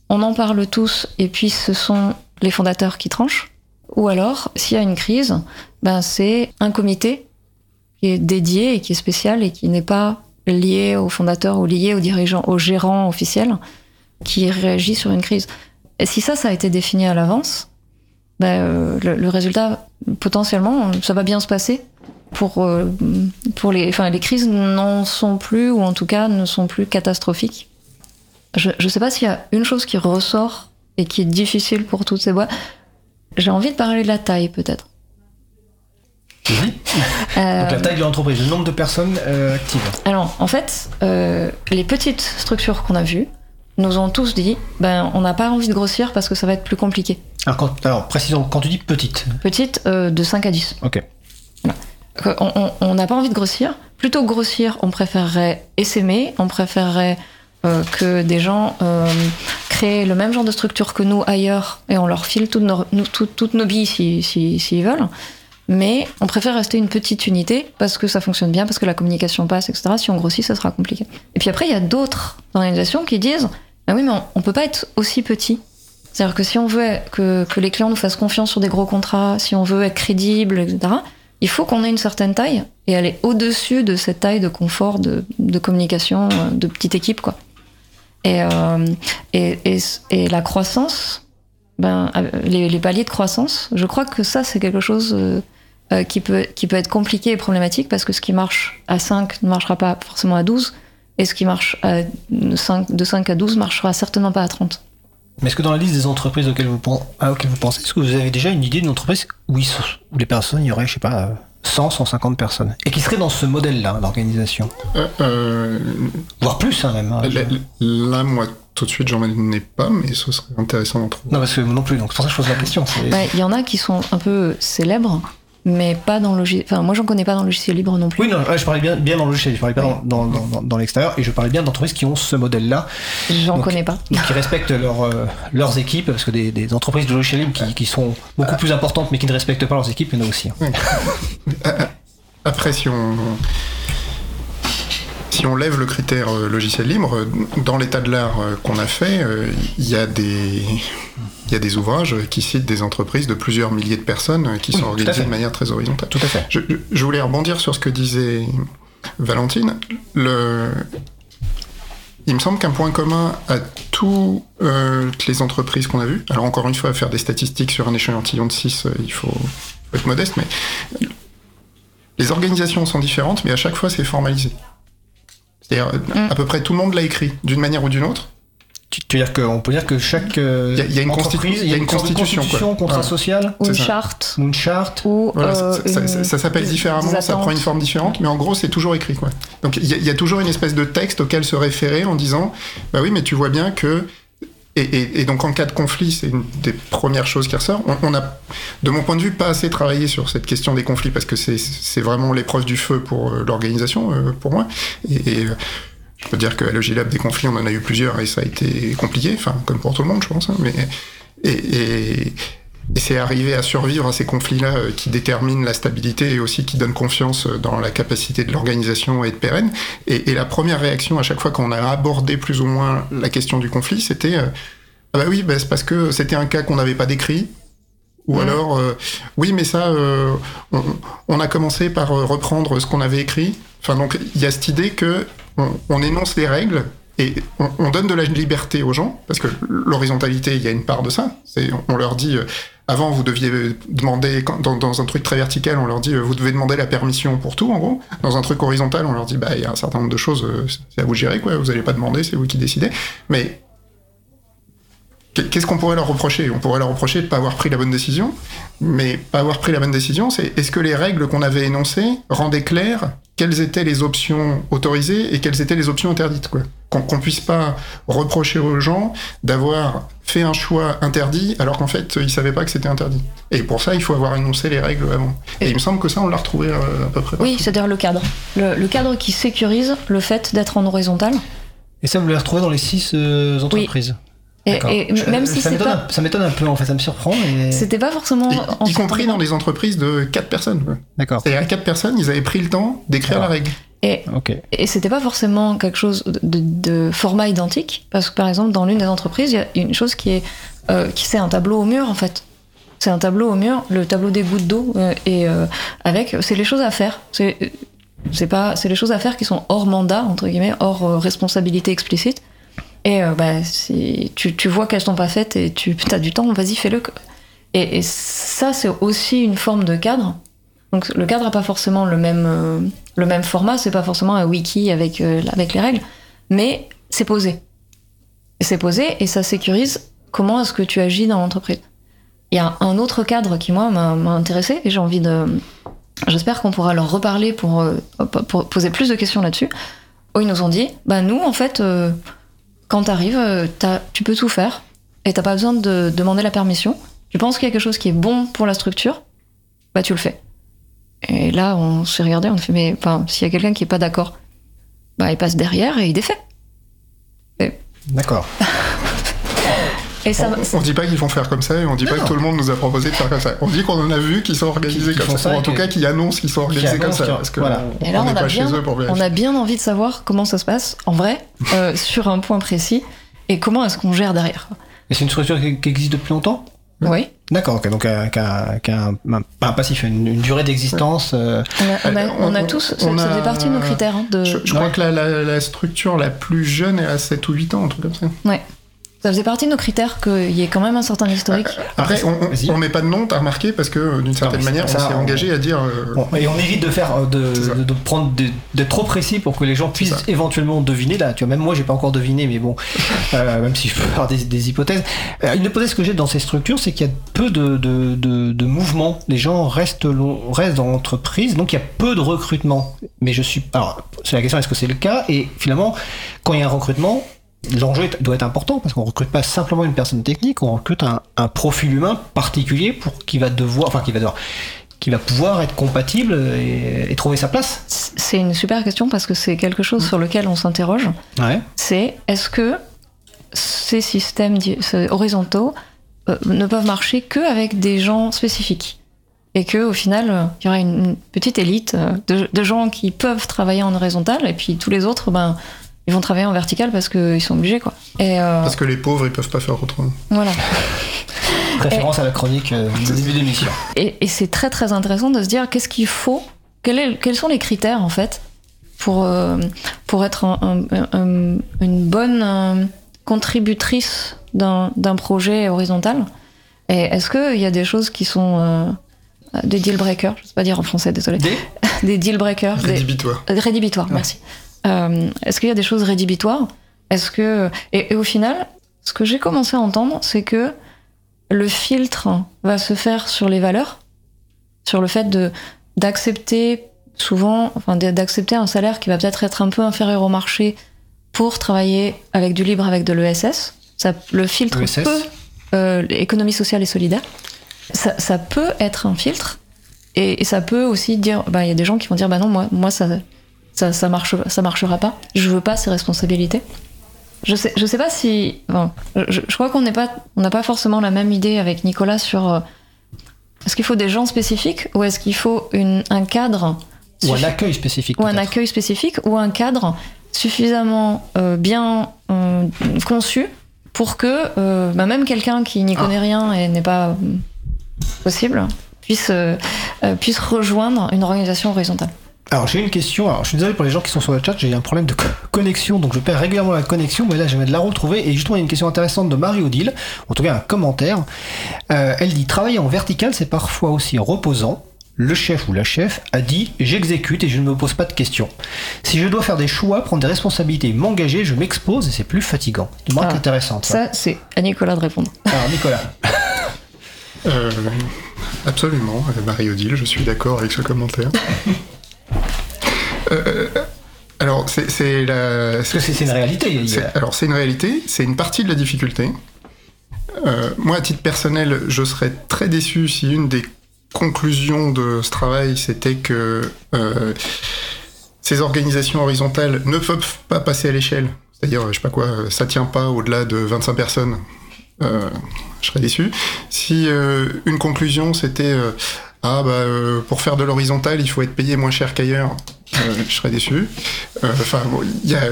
on en parle tous et puis ce sont les fondateurs qui tranchent. Ou alors s'il y a une crise, ben c'est un comité qui est dédié et qui est spécial et qui n'est pas lié aux fondateurs ou lié aux dirigeants, aux gérants officiels qui réagit sur une crise. Et si ça, ça a été défini à l'avance, euh, le, le résultat, potentiellement, ça va bien se passer. Pour, euh, pour les, enfin, les crises n'en sont plus, ou en tout cas ne sont plus catastrophiques. Je ne sais pas s'il y a une chose qui ressort et qui est difficile pour toutes ces boîtes. J'ai envie de parler de la taille, peut-être. Euh, Donc la taille de l'entreprise, le nombre de personnes euh, actives. Alors, en fait, euh, les petites structures qu'on a vues nous ont tous dit ben, on n'a pas envie de grossir parce que ça va être plus compliqué. Alors, quand, alors précisons, quand tu dis petite, Petite, euh, de 5 à 10. ok. On n'a pas envie de grossir. Plutôt que grossir, on préférerait essaimer, on préférerait euh, que des gens euh, créent le même genre de structure que nous ailleurs et on leur file toutes nos, nous- tout- toutes nos billes s'ils si, s'ils veulent. Mais on préfère rester une petite unité parce que ça fonctionne bien, parce que la communication passe, etc. Si on grossit, ça sera compliqué. Et puis après, il y a d'autres organisations qui disent Ah oui, mais on, on peut pas être aussi petit. C'est-à-dire que si on veut que, les clients nous fassent confiance sur des gros contrats, si on veut être crédible, etc., il faut qu'on ait une certaine taille et aller au-dessus de cette taille de confort, de, communication, euh, de petite équipe, quoi. Et, euh, et, et, et la croissance, ben, euh, les, paliers de croissance, je crois que ça, c'est quelque chose qui, peut, qui peut être compliqué et problématique parce que ce qui marche à 5 ne marchera pas forcément à 12 et ce qui marche à 5, de 5 à 12 marchera certainement pas à 30. Mais est-ce que dans la liste des entreprises auxquelles vous, pen- à auxquelles vous pensez, est-ce que vous avez déjà une idée d'une entreprise où, ils sont- où les personnes, il y aurait, je sais pas, euh, 100, 150 personnes Et qui serait dans ce modèle-là d'organisation Euh, euh, Voire plus, hein, même. hein, là, moi, tout de suite, j'en ai pas, mais ce serait intéressant d'en trouver. Non, parce que moi non plus, donc c'est pour ça que je pose la question. Il y en a qui sont un peu célèbres, mais pas dans le logiciel. Enfin, moi, j'en connais pas dans le logiciel libre non plus. Oui, non, je parlais bien, bien dans le logiciel, je parlais pas Oui. dans, dans, dans, dans l'extérieur, et je parlais bien d'entreprises qui ont ce modèle-là, J'en connais pas. qui respectent leur, euh, leurs équipes, parce que des, des entreprises de logiciel libre qui, qui sont beaucoup plus importantes mais qui ne respectent pas leurs équipes, il y en a aussi. hein. Après, si on. Si on lève le critère euh, logiciel libre, euh, dans l'état de l'art euh, qu'on a fait, il y a des il y a des ouvrages qui citent des entreprises de plusieurs milliers de personnes qui Oui, sont organisées de manière très horizontale. Tout à fait. Je, je voulais rebondir sur ce que disait Valentine. Le... Il me semble qu'un point commun à toutes les entreprises qu'on a vues, alors encore une fois, faire des statistiques sur un échantillon de 6, il faut, faut être modeste, mais les organisations sont différentes, mais à chaque fois c'est formalisé. C'est-à-dire, Mm. à peu près tout le monde l'a écrit, d'une manière ou d'une autre. Tu, tu veux dire qu'on peut dire que chaque euh, Il y y a une entreprise, il y a une de constitution, quoi. constitution, contrat Ouais. social, Ou une ça. charte, ou une charte. ou Voilà, euh, ça- ça, s'appelle différemment, ça prend une forme différente, mais en gros, c'est toujours écrit. Quoi. Donc il y, y a toujours une espèce de texte auquel se référer en disant Bah oui, mais tu vois bien que. Et, et- et donc en cas de conflit, c'est une des premières choses qui ressort. On, on a, de mon point de vue, pas assez travaillé sur cette question des conflits parce que c'est vraiment l'épreuve du feu pour euh, l'organisation, euh, pour moi. Et, et, euh, je peux dire qu'à Logilab, des conflits, on en a eu plusieurs et ça a été compliqué, enfin, comme pour tout le monde, je pense. hein, mais, et, et- c'est arriver à survivre à ces conflits-là euh, qui déterminent la stabilité et aussi qui donnent confiance euh, dans la capacité de l'organisation et de pérenne. Et, et la première réaction à chaque fois qu'on a abordé plus ou moins la question du conflit, c'était euh, ah bah oui, bah c'est parce que c'était un cas qu'on n'avait pas décrit. Ou Mhm. alors, euh, oui, mais ça, euh, on, on a commencé par reprendre ce qu'on avait écrit. Enfin, donc, il y a cette idée que on, on énonce les règles et on, on donne de la liberté aux gens, parce que l'horizontalité, il y a une part de ça. On leur dit, euh, avant, vous deviez demander, dans, un truc très vertical, on leur dit, euh, vous devez demander la permission pour tout, en gros. Dans un truc horizontal, on leur dit, bah, il y a un certain nombre de choses, euh, c'est à vous gérer, quoi. Vous n'allez pas demander, c'est vous qui décidez. Mais Qu'est-ce qu'on pourrait leur reprocher? On pourrait leur reprocher de ne pas avoir pris la bonne décision, mais pas avoir pris la bonne décision, c'est est-ce que les règles qu'on avait énoncées rendaient clair quelles étaient les options autorisées et quelles étaient les options interdites quoi? Qu'on qu'on puisse pas reprocher aux gens d'avoir fait un choix interdit alors qu'en fait ils savaient pas que c'était interdit. Et pour ça, il faut avoir énoncé les règles avant. Et il me semble que ça, on l'a retrouvé euh, à peu près. Oui, c'est-à-dire le cadre. Le, le cadre qui sécurise le fait d'être en horizontal. Et ça, vous l'avez retrouvé dans les six euh, entreprises? Et, D'accord. et Je- même si ça c'est m'étonne pas, un- ça m'étonne un peu, en fait, ça me surprend. Et... c'était pas forcément. Y, en y compris dans des entreprises de 4 personnes. quoi. D'accord. C'est-à-dire à 4 personnes, ils avaient pris le temps d'écrire la règle. Et, Ok. et c'était pas forcément quelque chose de, de- de format identique, parce que par exemple, dans l'une des entreprises, il y a une chose qui est. euh, qui c'est un tableau au mur, en fait. C'est un tableau au mur, le tableau des gouttes d'eau, euh, et euh, avec. C'est les choses à faire. C'est. C'est pas, c'est les choses à faire qui sont hors mandat entre guillemets, hors euh, responsabilité explicite. Et euh, bah, si tu, tu vois qu'elles sont pas faites et tu as du temps, vas-y fais-le. Et, et ça c'est aussi une forme de cadre. Donc le cadre n'a pas forcément le même euh, le même format, c'est pas forcément un wiki avec euh, avec les règles, mais c'est posé. C'est posé et ça sécurise comment est-ce que tu agis dans l'entreprise. Il y a un autre cadre qui moi m'a intéressé et j'ai envie de J'espère qu'on pourra leur reparler pour, euh, poser plus de questions là-dessus. Ils nous ont dit, bah nous, en fait, quand t'arrives, euh, tu peux tout faire et t'as pas besoin de demander la permission. Tu penses qu'il y a quelque chose qui est bon pour la structure, bah tu le fais. Et là, on s'est regardé, on fait, mais enfin, s'il y a quelqu'un qui est pas d'accord, bah il passe derrière et il défait. D'accord. Et ça, On, on dit pas qu'ils vont faire comme ça et on dit pas que tout le monde nous a proposé de faire comme ça. On dit qu'on en a vu qui sont organisés Qui- qui comme ça. ça Ou en tout cas qui annoncent qu'ils sont organisés comme ça. Parce que voilà. on- Et là, on on, a pas bien, chez eux pour on a bien envie de savoir comment ça se passe en vrai, euh, sur un point précis, et comment est-ce qu'on gère derrière. Et c'est une structure qui, qui existe depuis longtemps? Oui. D'accord, donc euh, qui a, qui a un, un- pas un passif, une, une durée d'existence. euh, On a, on Euh, on a on- tous, on ça, ça a- fait partie de nos critères. hein, de, Je, je crois que la, la- la structure la plus jeune est à 7 ou 8 ans, un truc comme ça. ouais. Ça faisait partie de nos critères qu'il y ait quand même un certain historique. Après, on, on met pas de nom, t'as remarqué, parce que d'une certaine manière, pas on ça, s'est on- engagé à dire. euh, Bon, et on évite de faire euh, de, ça. de, de prendre des- d'être trop précis pour que les gens puissent ça. éventuellement deviner. Là, tu vois, même moi, j'ai pas encore deviné, mais bon, euh, même si je peux faire des, des hypothèses. Euh, une hypothèse que j'ai dans ces structures, c'est qu'il y a peu de, de, de, de mouvements. Les gens restent, long- restent dans l'entreprise, donc il y a peu de recrutement. Mais je suis. Alors, c'est la question est-ce que c'est le cas? Et finalement, quand il y a un recrutement, L'enjeu doit être important parce qu'on recrute pas simplement une personne technique, on recrute un, un profil humain particulier pour qui va devoir, enfin qui va devoir, qui va pouvoir être compatible et, et trouver sa place. C'est une super question parce que c'est quelque chose sur lequel on s'interroge. Ouais. C'est est-ce que ces systèmes horizontaux euh, ne peuvent marcher qu'avec des gens spécifiques? Et que au final, euh, il y une, une petite élite euh, de, de gens qui peuvent travailler en horizontal, et puis tous les autres, ben, ils vont travailler en vertical parce qu'ils sont obligés, quoi. Et euh, Parce que les pauvres, ils peuvent pas faire autrement. voilà. Référence à la chronique euh, du début d'émission. Et, et c'est très très intéressant de se dire qu'est-ce qu'il faut, quel est- quels sont les critères en fait pour, euh, pour être un- un- un- une bonne euh, contributrice d'un projet horizontal. Et est-ce qu'il y a des choses qui sont euh, des deal breakers? Je ne sais pas dire en français, désolé. Des? Des deal breakers. des- Rédhibitoire. Rédhibitoires, merci. Euh, Est-ce qu'il y a des choses rédhibitoires? Est-ce que et, et au final, ce que j'ai commencé à entendre, c'est que le filtre va se faire sur les valeurs, sur le fait de d'accepter souvent, enfin d'accepter un salaire qui va peut-être être un peu inférieur au marché pour travailler avec du libre, avec de l'ESS. Ça, le filtre ESS. peut, euh, l'économie sociale et solidaire, ça, ça peut être un filtre. Et, et ça peut aussi dire, bah, il y a des gens qui vont dire, bah non, moi, moi ça, ça, ça, marche, ça marchera pas. Je veux pas ces responsabilités. Je sais, je sais pas si. Enfin, je, je crois qu'on n'est pas, on n'a pas forcément la même idée avec Nicolas sur. euh, est-ce qu'il faut des gens spécifiques ou est-ce qu'il faut une, un cadre Ou un accueil spécifique. ou un accueil spécifique ou un cadre suffisamment euh, bien euh, conçu pour que bah, même quelqu'un qui n'y connaît rien et n'est pas possible puisse, puisse rejoindre une organisation horizontale. Alors j'ai une question, alors je suis désolé pour les gens qui sont sur le chat, j'ai un problème de co- connexion, donc je perds régulièrement la connexion, mais là je viens de la retrouver, et justement il y a une question intéressante de Marie-Odile, en tout cas un commentaire. Euh, elle dit, travailler en vertical c'est parfois aussi reposant. Le chef ou la chef a dit j'exécute et je ne me pose pas de questions. Si je dois faire des choix, prendre des responsabilités, m'engager, je m'expose et c'est plus fatigant. Une remarque Ah, intéressante. ça. Ça, c'est à Nicolas de répondre. Alors Nicolas. Euh, absolument, Marie-Odile, je suis d'accord avec ce commentaire. Euh, alors, c'est la. Parce que c'est une réalité. a- Alors, c'est une réalité, c'est une partie de la difficulté. Euh, moi, à titre personnel, je serais très déçu si une des conclusions de ce travail, c'était que euh, ces organisations horizontales ne peuvent pas passer à l'échelle. C'est-à-dire, je sais pas quoi, ça tient pas au-delà de 25 personnes. Euh, je serais déçu. Si une conclusion, c'était ah bah euh, pour faire de l'horizontal, il faut être payé moins cher qu'ailleurs. Euh, je serais déçu. Euh, Enfin, y a,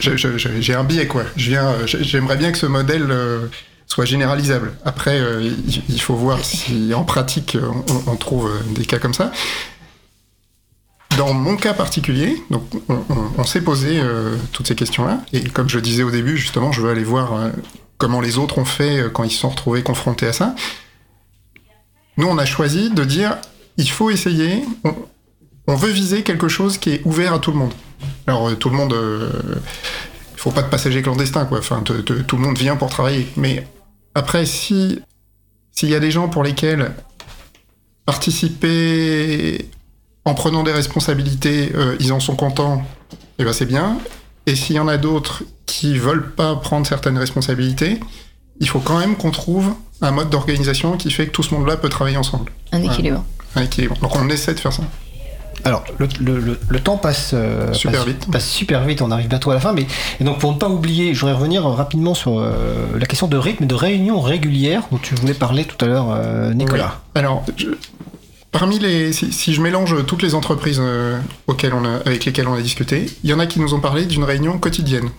j'ai un biais quoi. Je viens, j'ai- j'aimerais bien que ce modèle soit généralisable. Après, il, faut voir si en pratique on, trouve des cas comme ça. Dans mon cas particulier, donc on, on- s'est posé toutes ces questions-là, et comme je disais au début, justement, je veux aller voir comment les autres ont fait quand ils se sont retrouvés confrontés à ça. Nous, on a choisi de dire, il faut essayer, on, veut viser quelque chose qui est ouvert à tout le monde. Alors, euh, tout le monde, euh, il faut pas de passagers clandestins, quoi. Enfin, tout le monde vient pour travailler. Mais après, si s'il y a des gens pour lesquels participer en prenant des responsabilités, euh, ils en sont contents, et ben c'est bien. Et s'il y en a d'autres qui veulent pas prendre certaines responsabilités, il faut quand même qu'on trouve un mode d'organisation qui fait que tout ce monde-là peut travailler ensemble. Un équilibre. Un équilibre. Donc on essaie de faire ça. Alors, le, le- le- le temps passe, euh, Super passe- vite. passe super vite, on arrive bientôt à la fin. Mais, et donc, pour ne pas oublier, je voudrais revenir rapidement sur euh, la question de rythme et de réunion régulière dont tu voulais parler tout à l'heure, euh, Nicolas. Oui. Alors, je- parmi les, si, si je mélange toutes les entreprises euh, auxquelles on a, avec lesquelles on a discuté, il y en a qui nous ont parlé d'une réunion quotidienne.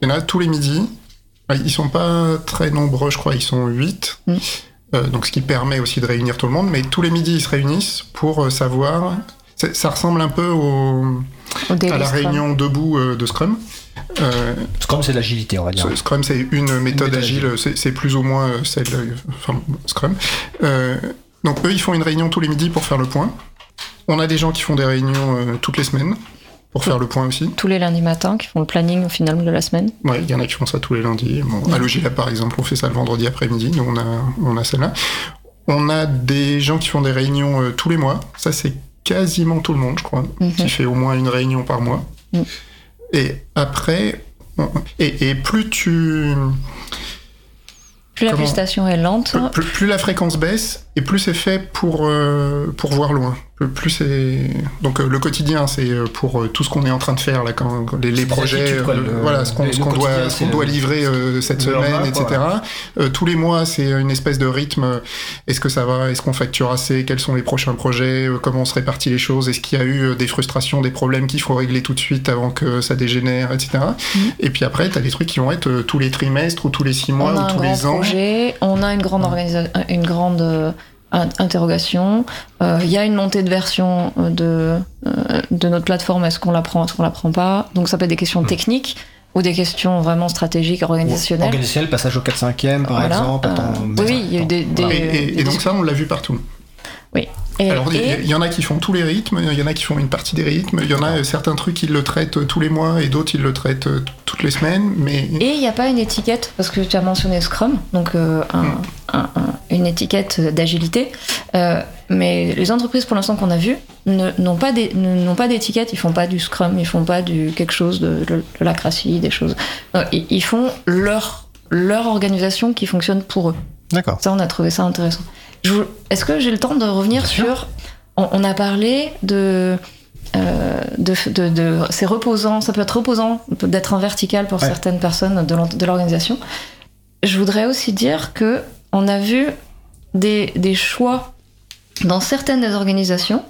Il y en a tous les midis. Ils sont pas très nombreux, je crois, ils sont 8. Mm. donc, ce qui permet aussi de réunir tout le monde. Mais tous les midis, ils se réunissent pour euh, savoir. Ça ressemble un peu au, à la Scrum. réunion debout euh, de Scrum. Euh, Scrum, c'est de l'agilité, on va dire. Scrum, c'est une méthode méthode agile, c'est c'est plus ou moins euh, celle, euh, enfin, Scrum. Euh, donc eux, ils font une réunion tous les midis pour faire le point. On a des gens qui font des réunions euh, toutes les semaines pour faire le point aussi. Tous les lundis matins qui font le planning au final de la semaine. Ouais, il y en a qui font ça tous les lundis. Bon, À Logilab, par exemple, on fait ça le vendredi après-midi. Nous, on a, on a celle-là. On a des gens qui font des réunions euh, tous les mois. Ça, c'est quasiment tout le monde, je crois, Mhm. qui fait au moins une réunion par mois. Mhm. Et après, on- et, et plus tu Plus la prestation est lente, plus, plus- plus la fréquence baisse et plus c'est fait pour, euh, pour voir loin. Plus c'est donc euh, le quotidien c'est euh, pour euh, tout ce qu'on est en train de faire là quand, les, les projets attitudes, quoi, euh, le- voilà ce qu'on doit ce qu'on doit livrer euh, cette semaine etc quoi. Euh, tous les mois c'est une espèce de rythme. Est-ce que ça va? Est-ce qu'on facture assez? Quels sont les prochains projets? Euh, comment on se répartit les choses? Est-ce qu'il y a eu euh, des frustrations des problèmes qu'il faut régler tout de suite avant que ça dégénère etc Mhm. et puis après t'as des trucs qui vont être euh, tous les trimestres ou tous les six mois on a ou un tous grand les ans. projet, on a une grande organisation, une grande in- interrogation. Euh, Il y a une montée de version euh, de euh, de notre plateforme. Est-ce qu'on la prend, est-ce qu'on la prend pas? Donc ça peut être des questions techniques ou des questions vraiment stratégiques, organisationnelles. Organisationnel, passage au 4-5e par Voilà. exemple. Euh, attends, oui, oui, il y a eu des, des- et, et- des et donc ça on l'a vu partout Et- Alors, il y- et- il y, en a qui font tous les rythmes, il y en a qui font une partie des rythmes, il y en a euh, certains trucs ils le traitent euh, tous les mois et d'autres ils le traitent euh, toutes les semaines, mais Et il n'y a pas une étiquette, parce que tu as mentionné Scrum, donc euh, un- Mm. un- un- une étiquette d'agilité. Euh, mais les entreprises pour l'instant qu'on a vues n'ont pas n'ont d'étiquette, ils font pas du Scrum, ils font pas du quelque chose de, de, de la crassie, des choses. Non, ils, ils font leur, leur organisation qui fonctionne pour eux. D'accord. Ça, on a trouvé ça intéressant. Vous- Est-ce que j'ai le temps de revenir Bien sûr. sur. On, on a parlé de. euh, de, de, de- c'est reposant, ça peut être reposant d'être en vertical pour Ouais. certaines personnes de l'organisation. Je voudrais aussi dire que on a vu des, des choix dans certaines des organisations.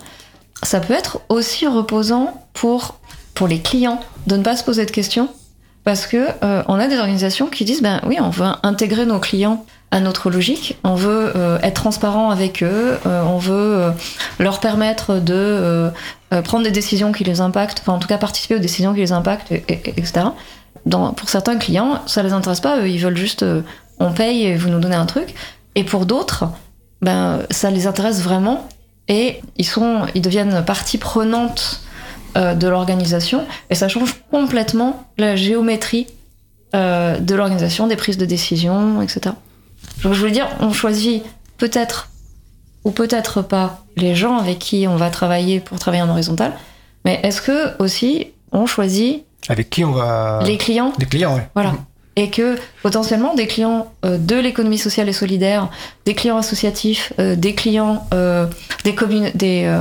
Ça peut être aussi reposant pour, pour les clients de ne pas se poser de questions parce que euh, on a des organisations qui disent ben oui on veut intégrer nos clients à notre logique. On veut euh, être transparent avec eux euh, on veut euh, leur permettre de euh, euh, prendre des décisions qui les impactent enfin en tout cas participer aux décisions qui les impactent et- et- etc Dans, pour certains clients ça les intéresse pas eux ils veulent juste euh, on paye et vous nous donnez un truc. Et pour d'autres ben ça les intéresse vraiment et ils sont ils deviennent partie prenante de l'organisation. Et ça change complètement la géométrie de l'organisation, des prises de décision, etc. Je veux dire, on choisit peut-être ou peut-être pas les gens avec qui on va travailler pour travailler en horizontal, mais est-ce que aussi on choisit Avec qui on va. les clients Les clients, ouais. voilà. Et que potentiellement des clients euh, de l'économie sociale et solidaire, des clients associatifs, euh, des clients euh, des, communes, des,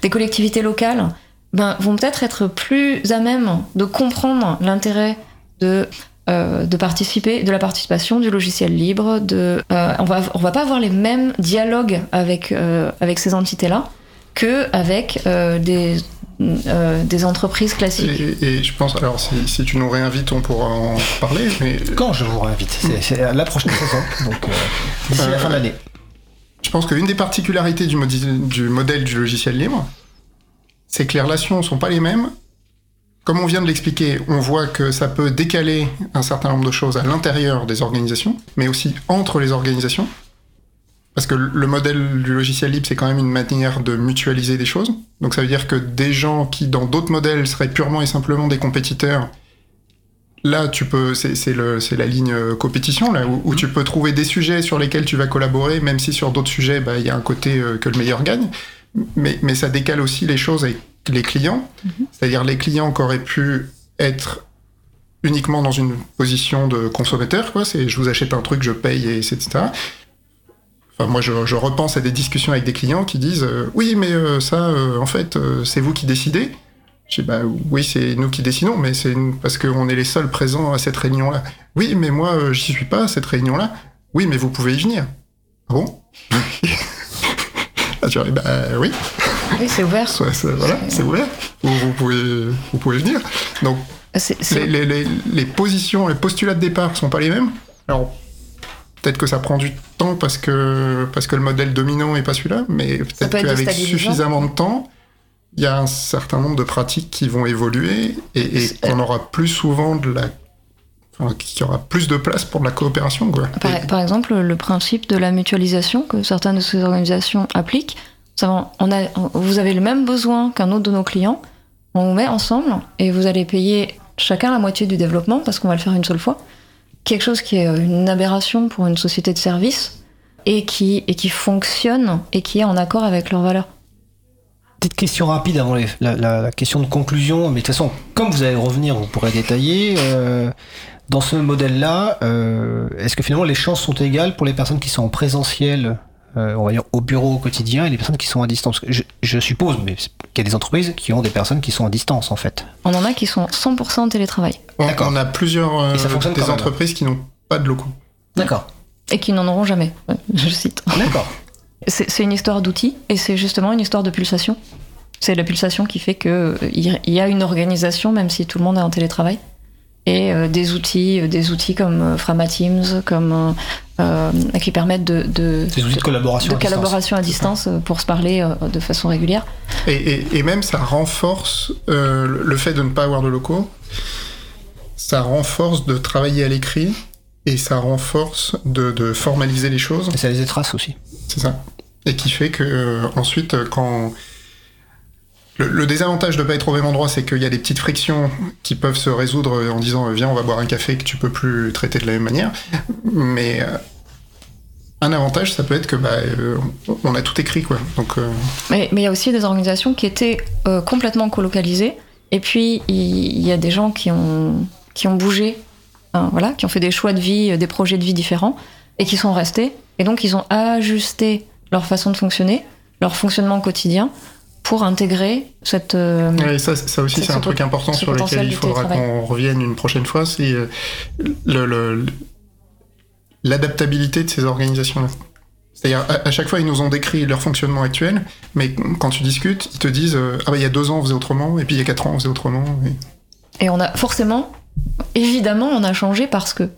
des collectivités locales, ben, vont peut-être être plus à même de comprendre l'intérêt de euh, de participer, de la participation, du logiciel libre. De, euh, on va on va pas avoir les mêmes dialogues avec euh, avec ces entités-là que avec euh, des euh, des entreprises classiques. et, et je pense alors si, si tu nous réinvites on pourra en parler, mais Quand je vous réinvite C'est à la prochaine saison, donc euh, d'ici la fin de l'année. je pense qu'une des particularités du, modi- du modèle du logiciel libre, c'est que les relations sont pas les mêmes. Comme on vient de l'expliquer, on voit que ça peut décaler un certain nombre de choses à l'intérieur des organisations, mais aussi entre les organisations. Parce que le modèle du logiciel libre, c'est quand même une manière de mutualiser des choses. Donc ça veut dire que des gens qui, dans d'autres modèles, seraient purement et simplement des compétiteurs, là, tu peux, c'est la ligne euh, compétition, là, où, tu peux trouver des sujets sur lesquels tu vas collaborer, même si sur d'autres sujets, bah, il y a un côté euh, que le meilleur gagne. Mais, mais ça décale aussi les choses les clients. C'est-à-dire les clients qui auraient pu être uniquement dans une position de consommateur, quoi. C'est je vous achète un truc, je paye, et etc. Enfin, moi, je, je repense à des discussions avec des clients qui disent euh, oui, mais euh, ça, euh, en fait, c'est vous qui décidez. Je dis bah oui, c'est nous qui décidons, mais c'est parce qu'on est les seuls présents à cette réunion-là. Oui, mais moi, j'y suis pas à cette réunion-là. Oui, mais vous pouvez y venir. Ah bon? Ah, tu vois, bah oui, Oui, c'est ouvert. soit- voilà, c'est ouvert. Vous, vous pouvez, vous pouvez venir. Donc c'est- les, les- les- les positions, les postulats de départ sont pas les mêmes. Alors, peut-être que ça prend du temps parce que, parce que le modèle dominant est pas celui-là, mais peut-être peut être qu'avec suffisamment de temps, il y a un certain nombre de pratiques qui vont évoluer et, et qu'on aura plus souvent de la. Enfin, qu'il y aura plus de place pour de la coopération, quoi. Par, par exemple, le principe de la mutualisation que certaines de ces organisations appliquent, on vous avez le même besoin qu'un autre de nos clients, on vous met ensemble et vous allez payer chacun la moitié du développement parce qu'on va le faire une seule fois. Quelque chose qui est une aberration pour une société de service et qui, fonctionne et qui est en accord avec leurs valeurs. Petite question rapide avant la question de conclusion, mais de toute façon, comme vous allez revenir, vous pourrez détailler. euh, dans ce modèle-là, euh, est-ce que finalement les chances sont égales pour les personnes qui sont en présentiel? Euh, on va dire, au bureau au quotidien et les personnes qui sont à distance je, je suppose, mais qu'il y a des entreprises qui ont des personnes qui sont à distance en fait. On en a qui sont 100% en télétravail. On, on a plusieurs euh, Et ça fonctionne des entreprises qui n'ont pas de locaux. D'accord. Et qui n'en auront jamais, je cite. D'accord. C'est une histoire d'outils et c'est justement une histoire de pulsation. C'est la pulsation qui fait que euh, il y a une organisation, même si tout le monde est en télétravail, et euh, des outils, des outils comme euh, Frama Teams, comme euh, qui permettent de, de, Des outils de collaboration. de à distance. collaboration à distance euh, pour se parler euh, de façon régulière. Et, et- et même ça renforce euh, le- fait de ne pas avoir de locaux. Ça renforce de travailler à l'écrit et ça renforce de, de formaliser les choses. Et ça les traces aussi. C'est ça. Et qui fait que euh, ensuite, euh, quand le, désavantage de pas être au même endroit, c'est qu'il y a des petites frictions qui peuvent se résoudre en disant euh, viens, on va boire un café que tu peux plus traiter de la même manière. Mais euh, un avantage, ça peut être que bah, euh, on a tout écrit quoi. Donc Mais il y a aussi des organisations qui étaient complètement colocalisées. Et puis, il y, a des gens qui ont, qui ont bougé, hein, voilà, qui ont fait des choix de vie, des projets de vie différents, et qui sont restés. Et donc, ils ont ajusté leur façon de fonctionner, leur fonctionnement quotidien, pour intégrer cette. euh, Ouais, ça, ça aussi, C'est un truc important sur lequel il faudra qu'on revienne une prochaine fois, c'est euh, l'adaptabilité de ces organisations-là. C'est-à-dire, à, à chaque fois, ils nous ont décrit leur fonctionnement actuel, mais quand tu discutes, ils te disent euh, Ah, bah, il y a deux ans, on faisait autrement, et puis il y a quatre ans, on faisait autrement. et- Et on a forcément, évidemment, on a changé parce que.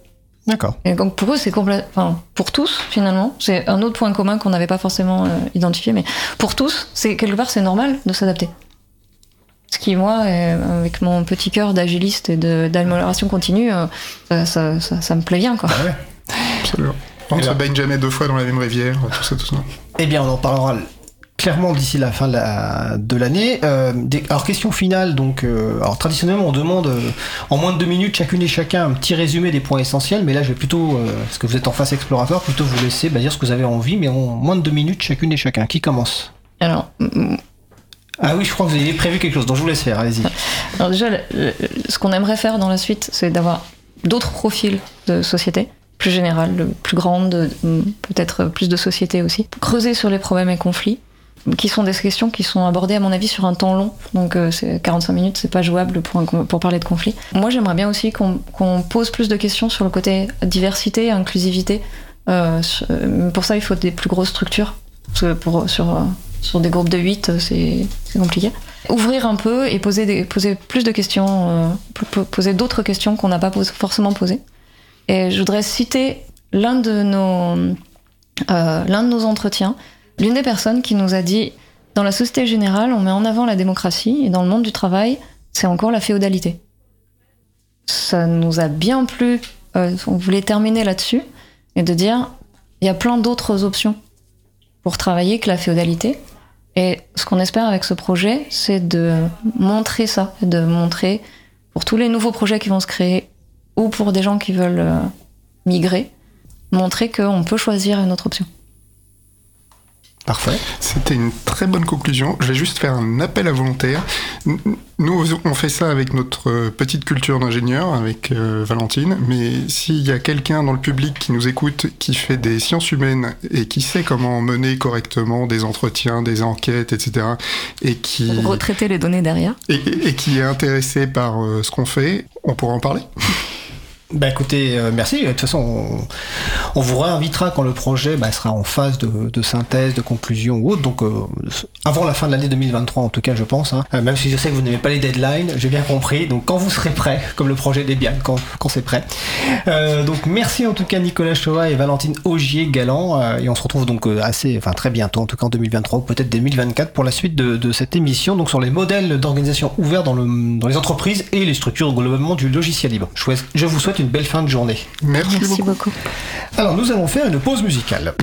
D'accord. Et donc pour eux, c'est complètement. Enfin, pour tous, finalement, c'est un autre point commun qu'on n'avait pas forcément euh, identifié, mais pour tous, c'est quelque part, c'est normal de s'adapter. Ce qui, moi, avec mon petit cœur d'agiliste et de- d'amélioration continue, euh, ça, ça- ça- ça me plaît bien, quoi. Absolument. On ne se baigne jamais deux fois dans la même rivière, tout ça, tout ça. Eh bien, on en parlera clairement d'ici la fin de la- de l'année. Euh, des- alors, question finale. Donc, euh, alors traditionnellement, on demande euh, en moins de deux minutes chacune et chacun un petit résumé des points essentiels. Mais là, je vais plutôt, parce que vous êtes en face explorateur, plutôt vous laisser bah, dire ce que vous avez envie, mais en moins de deux minutes chacune et chacun. Qui commence? Alors, Ah oui, je crois que vous avez prévu quelque chose, donc je vous laisse faire. Allez-y. alors déjà, le- le- ce qu'on aimerait faire dans la suite, c'est d'avoir d'autres profils de société, plus générales, plus grandes, mm, peut-être plus de sociétés aussi. Creuser sur les problèmes et conflits, qui sont des questions qui sont abordées, à mon avis, sur un temps long. Donc, euh, c'est 45 minutes, c'est pas jouable pour, pour parler de conflits. Moi, j'aimerais bien aussi qu'on qu'on pose plus de questions sur le côté diversité, inclusivité. Euh, euh, pour ça, il faut des plus grosses structures. Parce que pour, sur, euh, sur des groupes de 8, c'est compliqué. Ouvrir un peu et poser, des, poser plus de questions, po- po- poser d'autres questions qu'on n'a pas forcément posées. Et je voudrais citer l'un de nos, l'un de nos entretiens, l'une des personnes qui nous a dit dans la société générale, on met en avant la démocratie et dans le monde du travail, c'est encore la féodalité. Ça nous a bien plu. euh, on voulait terminer là-dessus et de dire il y a plein d'autres options pour travailler que la féodalité. Et ce qu'on espère avec ce projet, c'est de montrer ça, de montrer pour tous les nouveaux projets qui vont se créer ou pour des gens qui veulent euh, migrer, montrer qu'on peut choisir une autre option. Parfait. C'était une très bonne conclusion. Je vais juste faire un appel à volontaires. N- Nous, on fait ça avec notre euh, petite culture d'ingénieur, avec euh, Valentine, mais s'il y a quelqu'un dans le public qui nous écoute, qui fait des sciences humaines et qui sait comment mener correctement des entretiens, des enquêtes, etc., et qui, Retraiter les données derrière. et, et- et qui est intéressé par euh, ce qu'on fait, on pourra en parler. Bah écoutez, euh, merci. De toute façon, on, vous réinvitera quand le projet bah, sera en phase de, synthèse, de conclusion ou autre. Donc euh, avant la fin de l'année 2023, en tout cas, je pense. hein. Euh, même si je sais que vous n'aimez pas les deadlines, j'ai bien compris. Donc quand vous serez prêt, comme le projet Debian, quand, quand c'est prêt. Donc merci en tout cas Nicolas Chova et Valentine Augier Galant. Euh, et on se retrouve donc assez, enfin très bientôt, en tout cas en 2023 ou peut-être 2024 pour la suite de, cette émission. Donc sur les modèles d'organisation ouverts dans, le, dans les entreprises et les structures globalement du logiciel libre. Je vous souhaite une belle fin de journée. Merci, Merci beaucoup. beaucoup. Alors nous allons faire une pause musicale.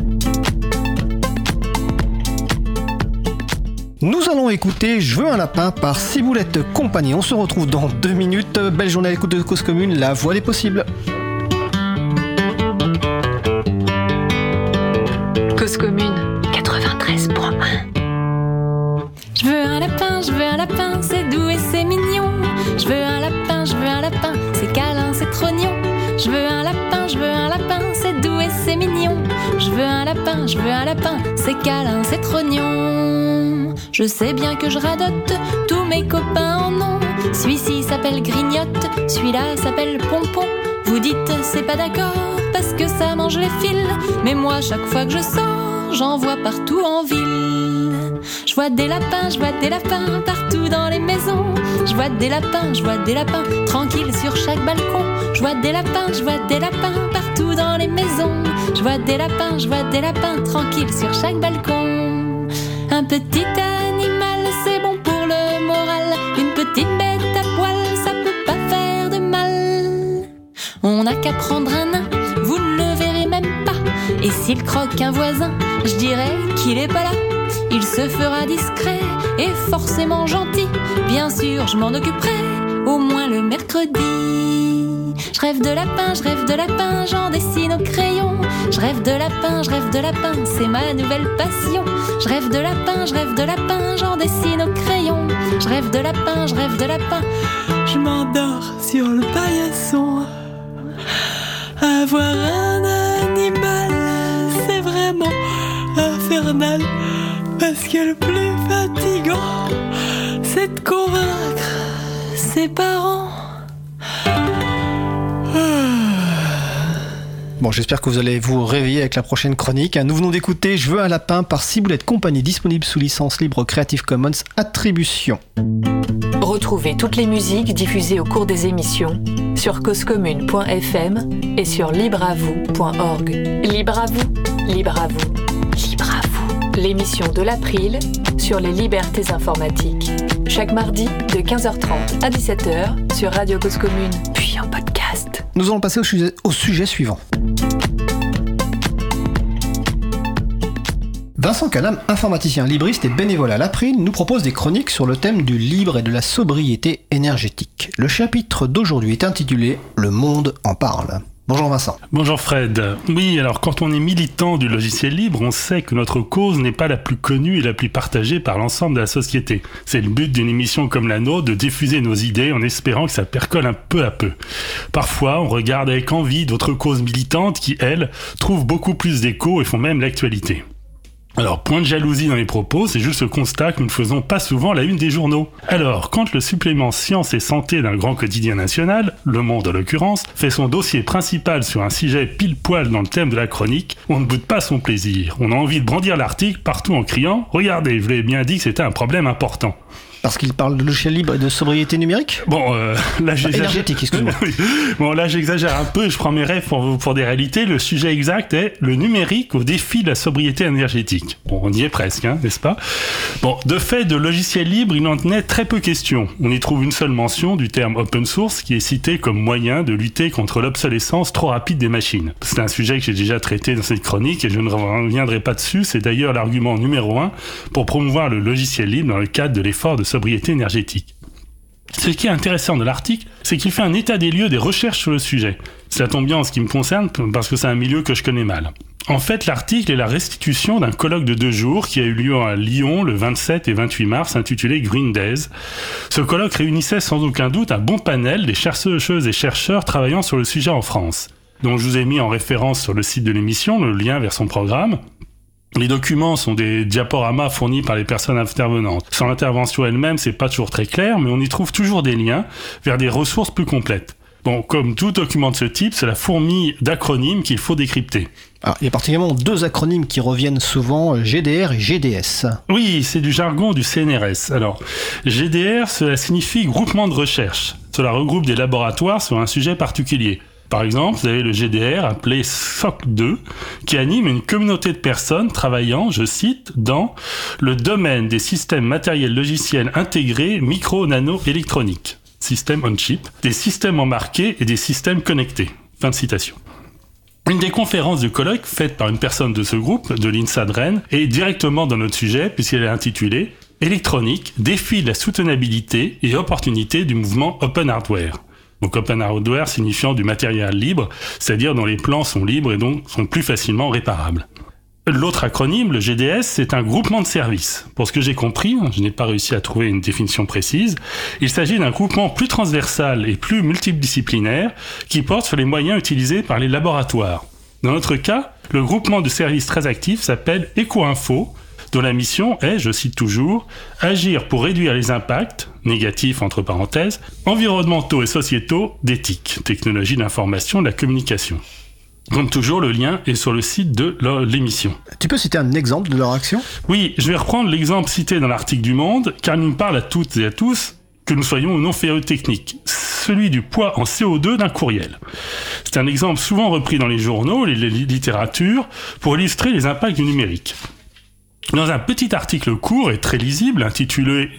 Nous allons écouter Je veux un lapin par Ciboulette Compagnie. On se retrouve dans deux minutes. Belle journée à l'écoute de Cause Commune, la voix des possibles. Cause commune 93.1 Je veux un lapin, je veux un lapin, c'est doux et c'est mignon. Je veux un lapin, je veux un lapin, c'est trognon. Je veux un lapin, je veux un lapin, c'est doux et c'est mignon. Je veux un lapin, je veux un lapin, c'est câlin, c'est trognon. Je sais bien que je radote, tous mes copains en ont. Celui-ci s'appelle Grignotte, celui-là s'appelle Pompon. Vous dites c'est pas d'accord parce que ça mange les fils, mais moi chaque fois que je sors, j'en vois partout en ville. Je vois des lapins, je vois des lapins partout dans les maisons. Je vois des lapins, je vois des lapins tranquilles sur chaque balcon. Je vois des lapins, je vois des lapins partout dans les maisons. Je vois des lapins, je vois des lapins tranquilles sur chaque balcon. Un petit animal, c'est bon pour le moral. Une petite bête à poil, ça peut pas faire de mal. On n'a qu'à prendre un nain, vous ne le verrez même pas. Et s'il croque un voisin, je dirais qu'il est pas là. Il se fera discret et forcément gentil. Bien sûr, je m'en occuperai au moins le mercredi. Je rêve de lapin, je rêve de lapin, j'en dessine au crayon. Je rêve de lapin, je rêve de lapin, c'est ma nouvelle passion. Je rêve de lapin, je rêve de lapin, j'en dessine au crayon. Je rêve de lapin, je rêve de lapin, je m'endors sur le paillasson. Avoir un animal, c'est vraiment infernal. Parce que le plus fatigant, c'est de convaincre ses parents. Bon, j'espère que vous allez vous réveiller avec la prochaine chronique. Nous venons d'écouter Je veux un lapin par Ciboulette Compagnie, disponible sous licence libre Creative Commons Attribution. Retrouvez toutes les musiques diffusées au cours des émissions sur causecommune.fm et sur libreavoue.org. Libre à vous, libre à vous, libre à vous. L'émission de l'April sur les libertés informatiques. Chaque mardi de 15h30 à 17h sur Radio Cause Commune, puis en podcast. Nous allons passer au sujet, suivant. Vincent Canam, informaticien libriste et bénévole à l'April, nous propose des chroniques sur le thème du libre et de la sobriété énergétique. Le chapitre d'aujourd'hui est intitulé Le monde en parle. Bonjour Vincent. Bonjour Fred. Oui, alors quand on est militant du logiciel libre, on sait que notre cause n'est pas la plus connue et la plus partagée par l'ensemble de la société. C'est le but d'une émission comme la nôtre de diffuser nos idées en espérant que ça percole un peu à peu. Parfois, on regarde avec envie d'autres causes militantes qui, elles, trouvent beaucoup plus d'écho et font même l'actualité. Alors, point de jalousie dans les propos, c'est juste le constat que nous ne faisons pas souvent la une des journaux. Alors, quand le supplément Science et Santé d'un grand quotidien national, Le Monde en l'occurrence, fait son dossier principal sur un sujet pile poil dans le thème de la chronique, on ne boude pas son plaisir. On a envie de brandir l'article partout en criant « Regardez, je l'ai bien dit que c'était un problème important ». Parce qu'il parle de logiciel libre et de sobriété numérique Bon, euh, là j'exagère. Énergétique, excuse-moi. Oui. Bon, là j'exagère un peu et je prends mes rêves pour, pour des réalités. Le sujet exact est le numérique au défi de la sobriété énergétique. Bon, on y est presque, hein, n'est-ce pas? Bon, de fait, de logiciel libre, il en est très peu question. On y trouve une seule mention du terme open source qui est cité comme moyen de lutter contre l'obsolescence trop rapide des machines. C'est un sujet que j'ai déjà traité dans cette chronique et je ne reviendrai pas dessus. C'est d'ailleurs l'argument numéro un pour promouvoir le logiciel libre dans le cadre de l'effort de sobriété énergétique. Ce qui est intéressant de l'article, c'est qu'il fait un état des lieux des recherches sur le sujet. Ça tombe bien en ce qui me concerne, parce que c'est un milieu que je connais mal. En fait, l'article est la restitution d'un colloque de deux jours qui a eu lieu à Lyon le 27 et 28 mars, intitulé Green Days. Ce colloque réunissait sans aucun doute un bon panel des chercheuses et chercheurs travaillant sur le sujet en France, dont je vous ai mis en référence sur le site de l'émission le lien vers son programme. Les documents sont des diaporamas fournis par les personnes intervenantes. Sans l'intervention elle-même, c'est pas toujours très clair, mais on y trouve toujours des liens vers des ressources plus complètes. Bon, comme tout document de ce type, c'est la fourmi d'acronymes qu'il faut décrypter. Alors, il y a particulièrement deux acronymes qui reviennent souvent, GDR et GDS. Oui, c'est du jargon du CNRS. Alors, GDR, cela signifie groupement de recherche. Cela regroupe des laboratoires sur un sujet particulier. Par exemple, vous avez le GDR appelé SOC2 qui anime une communauté de personnes travaillant, je cite, dans le domaine des systèmes matériels logiciels intégrés micro-nano-électroniques, système on-chip, des systèmes embarqués et des systèmes connectés. Fin de citation. Une des conférences du colloque faite par une personne de ce groupe, de l'INSA de est directement dans notre sujet puisqu'elle est intitulée Électronique, défi de la soutenabilité et opportunité du mouvement Open Hardware. Donc open hardware signifiant du matériel libre, c'est-à-dire dont les plans sont libres et donc sont plus facilement réparables. L'autre acronyme, le GDS, c'est un groupement de services. Pour ce que j'ai compris, hein, je n'ai pas réussi à trouver une définition précise, il s'agit d'un groupement plus transversal et plus multidisciplinaire qui porte sur les moyens utilisés par les laboratoires. Dans notre cas, le groupement de services très actif s'appelle EcoInfo, dont la mission est, je cite toujours, agir pour réduire les impacts, négatifs entre parenthèses, environnementaux et sociétaux d'éthique, technologie d'information, de la communication. Comme toujours, le lien est sur le site de l'émission. Tu peux citer un exemple de leur action? Oui, je vais reprendre l'exemple cité dans l'article du Monde, car il nous parle à toutes et à tous que nous soyons ou non féru techniques. Celui du poids en CO2 d'un courriel. C'est un exemple souvent repris dans les journaux, les littératures, pour illustrer les impacts du numérique. Dans un petit article court et très lisible intitulé,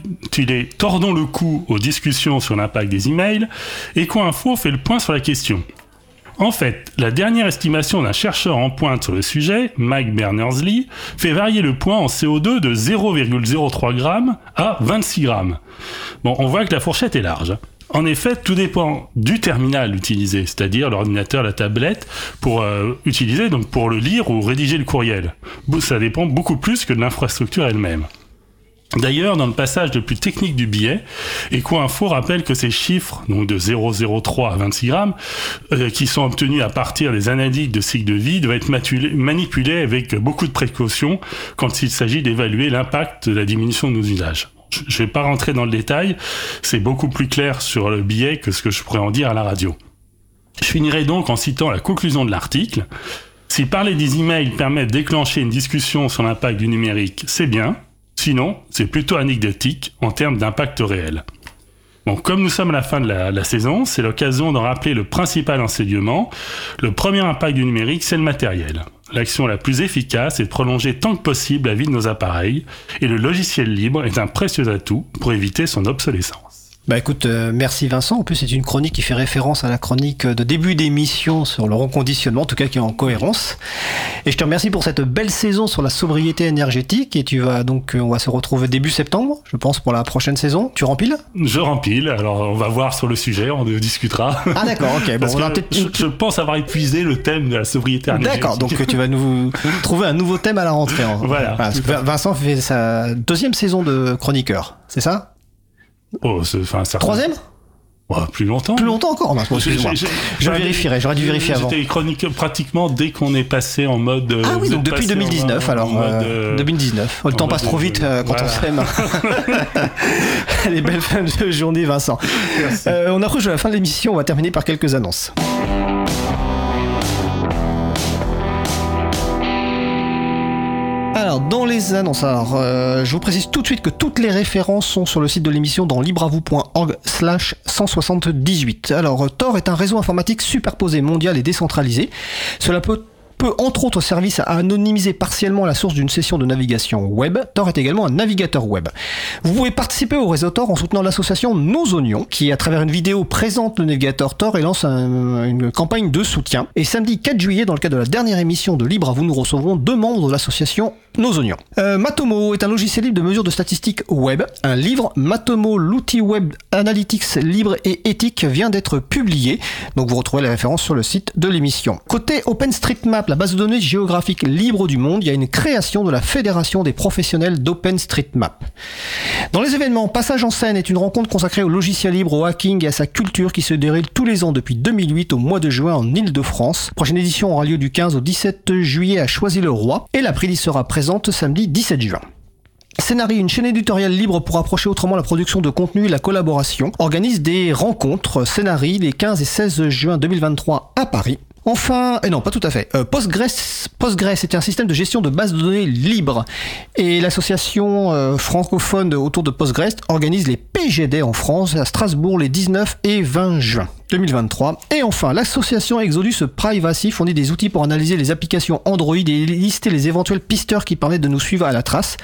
Tordons le cou aux discussions sur l'impact des emails, EcoInfo fait le point sur la question. En fait, la dernière estimation d'un chercheur en pointe sur le sujet, Mike Berners-Lee, fait varier le poids en CO2 de 0,03 g à 26 g. Bon, on voit que la fourchette est large. En effet, tout dépend du terminal utilisé, c'est-à-dire l'ordinateur, la tablette, pour euh, utiliser, donc pour le lire ou rédiger le courriel. Ça dépend beaucoup plus que de l'infrastructure elle-même. D'ailleurs, dans le passage le plus technique du billet, EcoInfo rappelle que ces chiffres, donc de 0,03 à 26 grammes, euh, qui sont obtenus à partir des analyses de cycle de vie, doivent être manipulés avec beaucoup de précautions quand il s'agit d'évaluer l'impact de la diminution de nos usages. Je vais pas rentrer dans le détail, c'est beaucoup plus clair sur le billet que ce que je pourrais en dire à la radio. Je finirai donc en citant la conclusion de l'article. Si parler des emails permet de déclencher une discussion sur l'impact du numérique, c'est bien, Sinon, c'est plutôt anecdotique en termes d'impact réel. Bon, comme nous sommes à la fin de la, saison, c'est l'occasion d'en rappeler le principal enseignement. Le premier impact du numérique, c'est le matériel. L'action la plus efficace est de prolonger tant que possible la vie de nos appareils, et le logiciel libre est un précieux atout pour éviter son obsolescence. Bah écoute, euh, merci Vincent. En plus, c'est une chronique qui fait référence à la chronique de début d'émission sur le reconditionnement, en tout cas qui est en cohérence. Et je te remercie pour cette belle saison sur la sobriété énergétique. Et tu vas donc, euh, on va se retrouver début septembre, je pense, pour la prochaine saison. Tu rempiles Je rempile. Alors, on va voir sur le sujet, on discutera. Ah d'accord, ok. Bon, je, pense avoir épuisé le thème de la sobriété énergétique. D'accord, donc tu vas nous trouver un nouveau thème à la rentrée. Voilà. parce que Vincent fait sa deuxième saison de chroniqueur, c'est ça? Oh, enfin, Troisième? Plus longtemps. Plus longtemps encore, excuse-moi. Je vérifierai, j'aurais dû vérifier avant. J'étais chronique pratiquement dès qu'on est passé en mode. Ah oui, donc depuis 2019, alors. 2019. le temps passe trop vite euh, quand on s'aime. Les belles fins de journée, Vincent. Euh, on approche de la fin de l'émission, on va terminer par quelques annonces. Dans les annonces, alors, euh, je vous précise tout de suite que toutes les références sont sur le site de l'émission dans libravou.org slash 178. Alors, Tor est un réseau informatique superposé, mondial et décentralisé. Cela peut peut entre autres servir à anonymiser partiellement la source d'une session de navigation web. Tor est également un navigateur web. Vous pouvez participer au réseau Tor en soutenant l'association Nos Oignons, qui à travers une vidéo présente le navigateur Tor et lance une campagne de soutien. Et samedi 4 juillet, dans le cadre de la dernière émission de Libre à vous, nous recevrons deux membres de l'association Nos Oignons. Euh, Matomo est un logiciel libre de mesure de statistiques web. Un livre, Matomo, l'outil web analytics libre et éthique, vient d'être publié. Donc vous retrouvez les références sur le site de l'émission. Côté OpenStreetMap, la base de données géographique libre du monde, il y a une création de la Fédération des professionnels d'OpenStreetMap. Dans les événements, Passage en scène est une rencontre consacrée au logiciel libre, au hacking et à sa culture qui se déroule tous les ans depuis 2008 au mois de juin en Ile-de-France. Prochaine édition aura lieu du 15 au 17 juillet à Choisy-le-Roi et la prélie sera présente samedi 17 juin. Scénarii, une chaîne éditoriale libre pour approcher autrement la production de contenu et la collaboration, organise des rencontres Scénarii les 15 et 16 juin 2023 à Paris. Enfin, et non, pas tout à fait. Euh, Postgres, Postgres est un système de gestion de bases de données libre. Et l'association euh, francophone autour de Postgres organise les PGD en France, à Strasbourg, les 19 et 20 juin. 2023. Et enfin, l'association Exodus Privacy fournit des outils pour analyser les applications Android et lister les éventuels pisteurs qui permettent de nous suivre à la trace.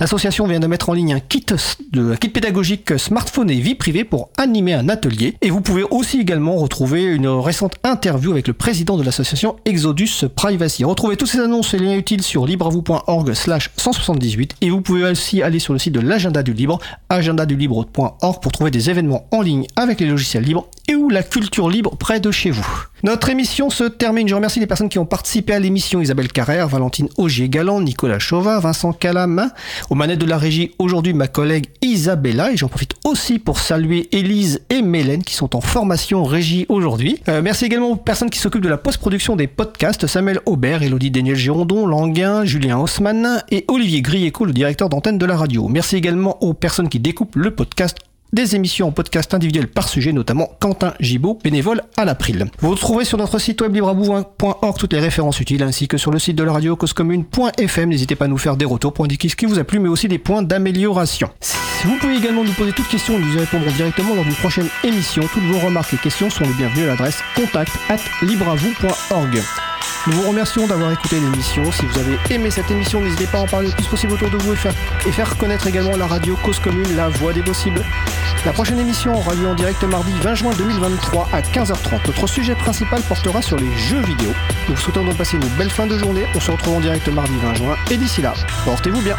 L'association vient de mettre en ligne un kit, de, kit pédagogique smartphone et vie privée pour animer un atelier. Et vous pouvez aussi également retrouver une récente interview avec le président de l'association Exodus Privacy. Retrouvez toutes ces annonces et liens utiles sur libravou.org slash 178 et vous pouvez aussi aller sur le site de l'agenda du libre, agendadulibre.org pour trouver des événements en ligne avec les logiciels libres et où la culture libre près de chez vous. Notre émission se termine. Je remercie les personnes qui ont participé à l'émission. Isabelle Carrère, Valentine Augier-Galant, Nicolas Chauvin, Vincent Calam. Aux manettes de la régie, aujourd'hui, ma collègue Isabella. Et j'en profite aussi pour saluer Élise et Mélène qui sont en formation régie aujourd'hui. Euh, merci également aux personnes qui s'occupent de la post-production des podcasts. Samuel Aubert, Elodie Daniel Girondon, Languin, Julien Haussmann et Olivier Grieco, le directeur d'antenne de la radio. Merci également aux personnes qui découpent le podcast des émissions en podcast individuelles par sujet, notamment Quentin Gibaud, bénévole à l'April. Vous retrouverez sur notre site web libreabouin.org toutes les références utiles, ainsi que sur le site de la radio causecommune.fm. N'hésitez pas à nous faire des retours pour indiquer ce qui vous a plu, mais aussi des points d'amélioration. Vous pouvez également nous poser toutes questions, nous y répondrons directement lors d'une prochaine émission. Toutes vos remarques et questions sont les bienvenues à l'adresse contact at. Nous vous remercions d'avoir écouté l'émission. Si vous avez aimé cette émission, n'hésitez pas à en parler le plus possible autour de vous et faire, et faire connaître également la radio Cause Commune, la voix des possibles. La prochaine émission aura lieu en direct mardi 20 juin 2023 à 15h30. Notre sujet principal portera sur les jeux vidéo. Nous vous souhaitons donc passer une belle fin de journée. On se retrouve en direct mardi 20 juin et d'ici là, portez-vous bien.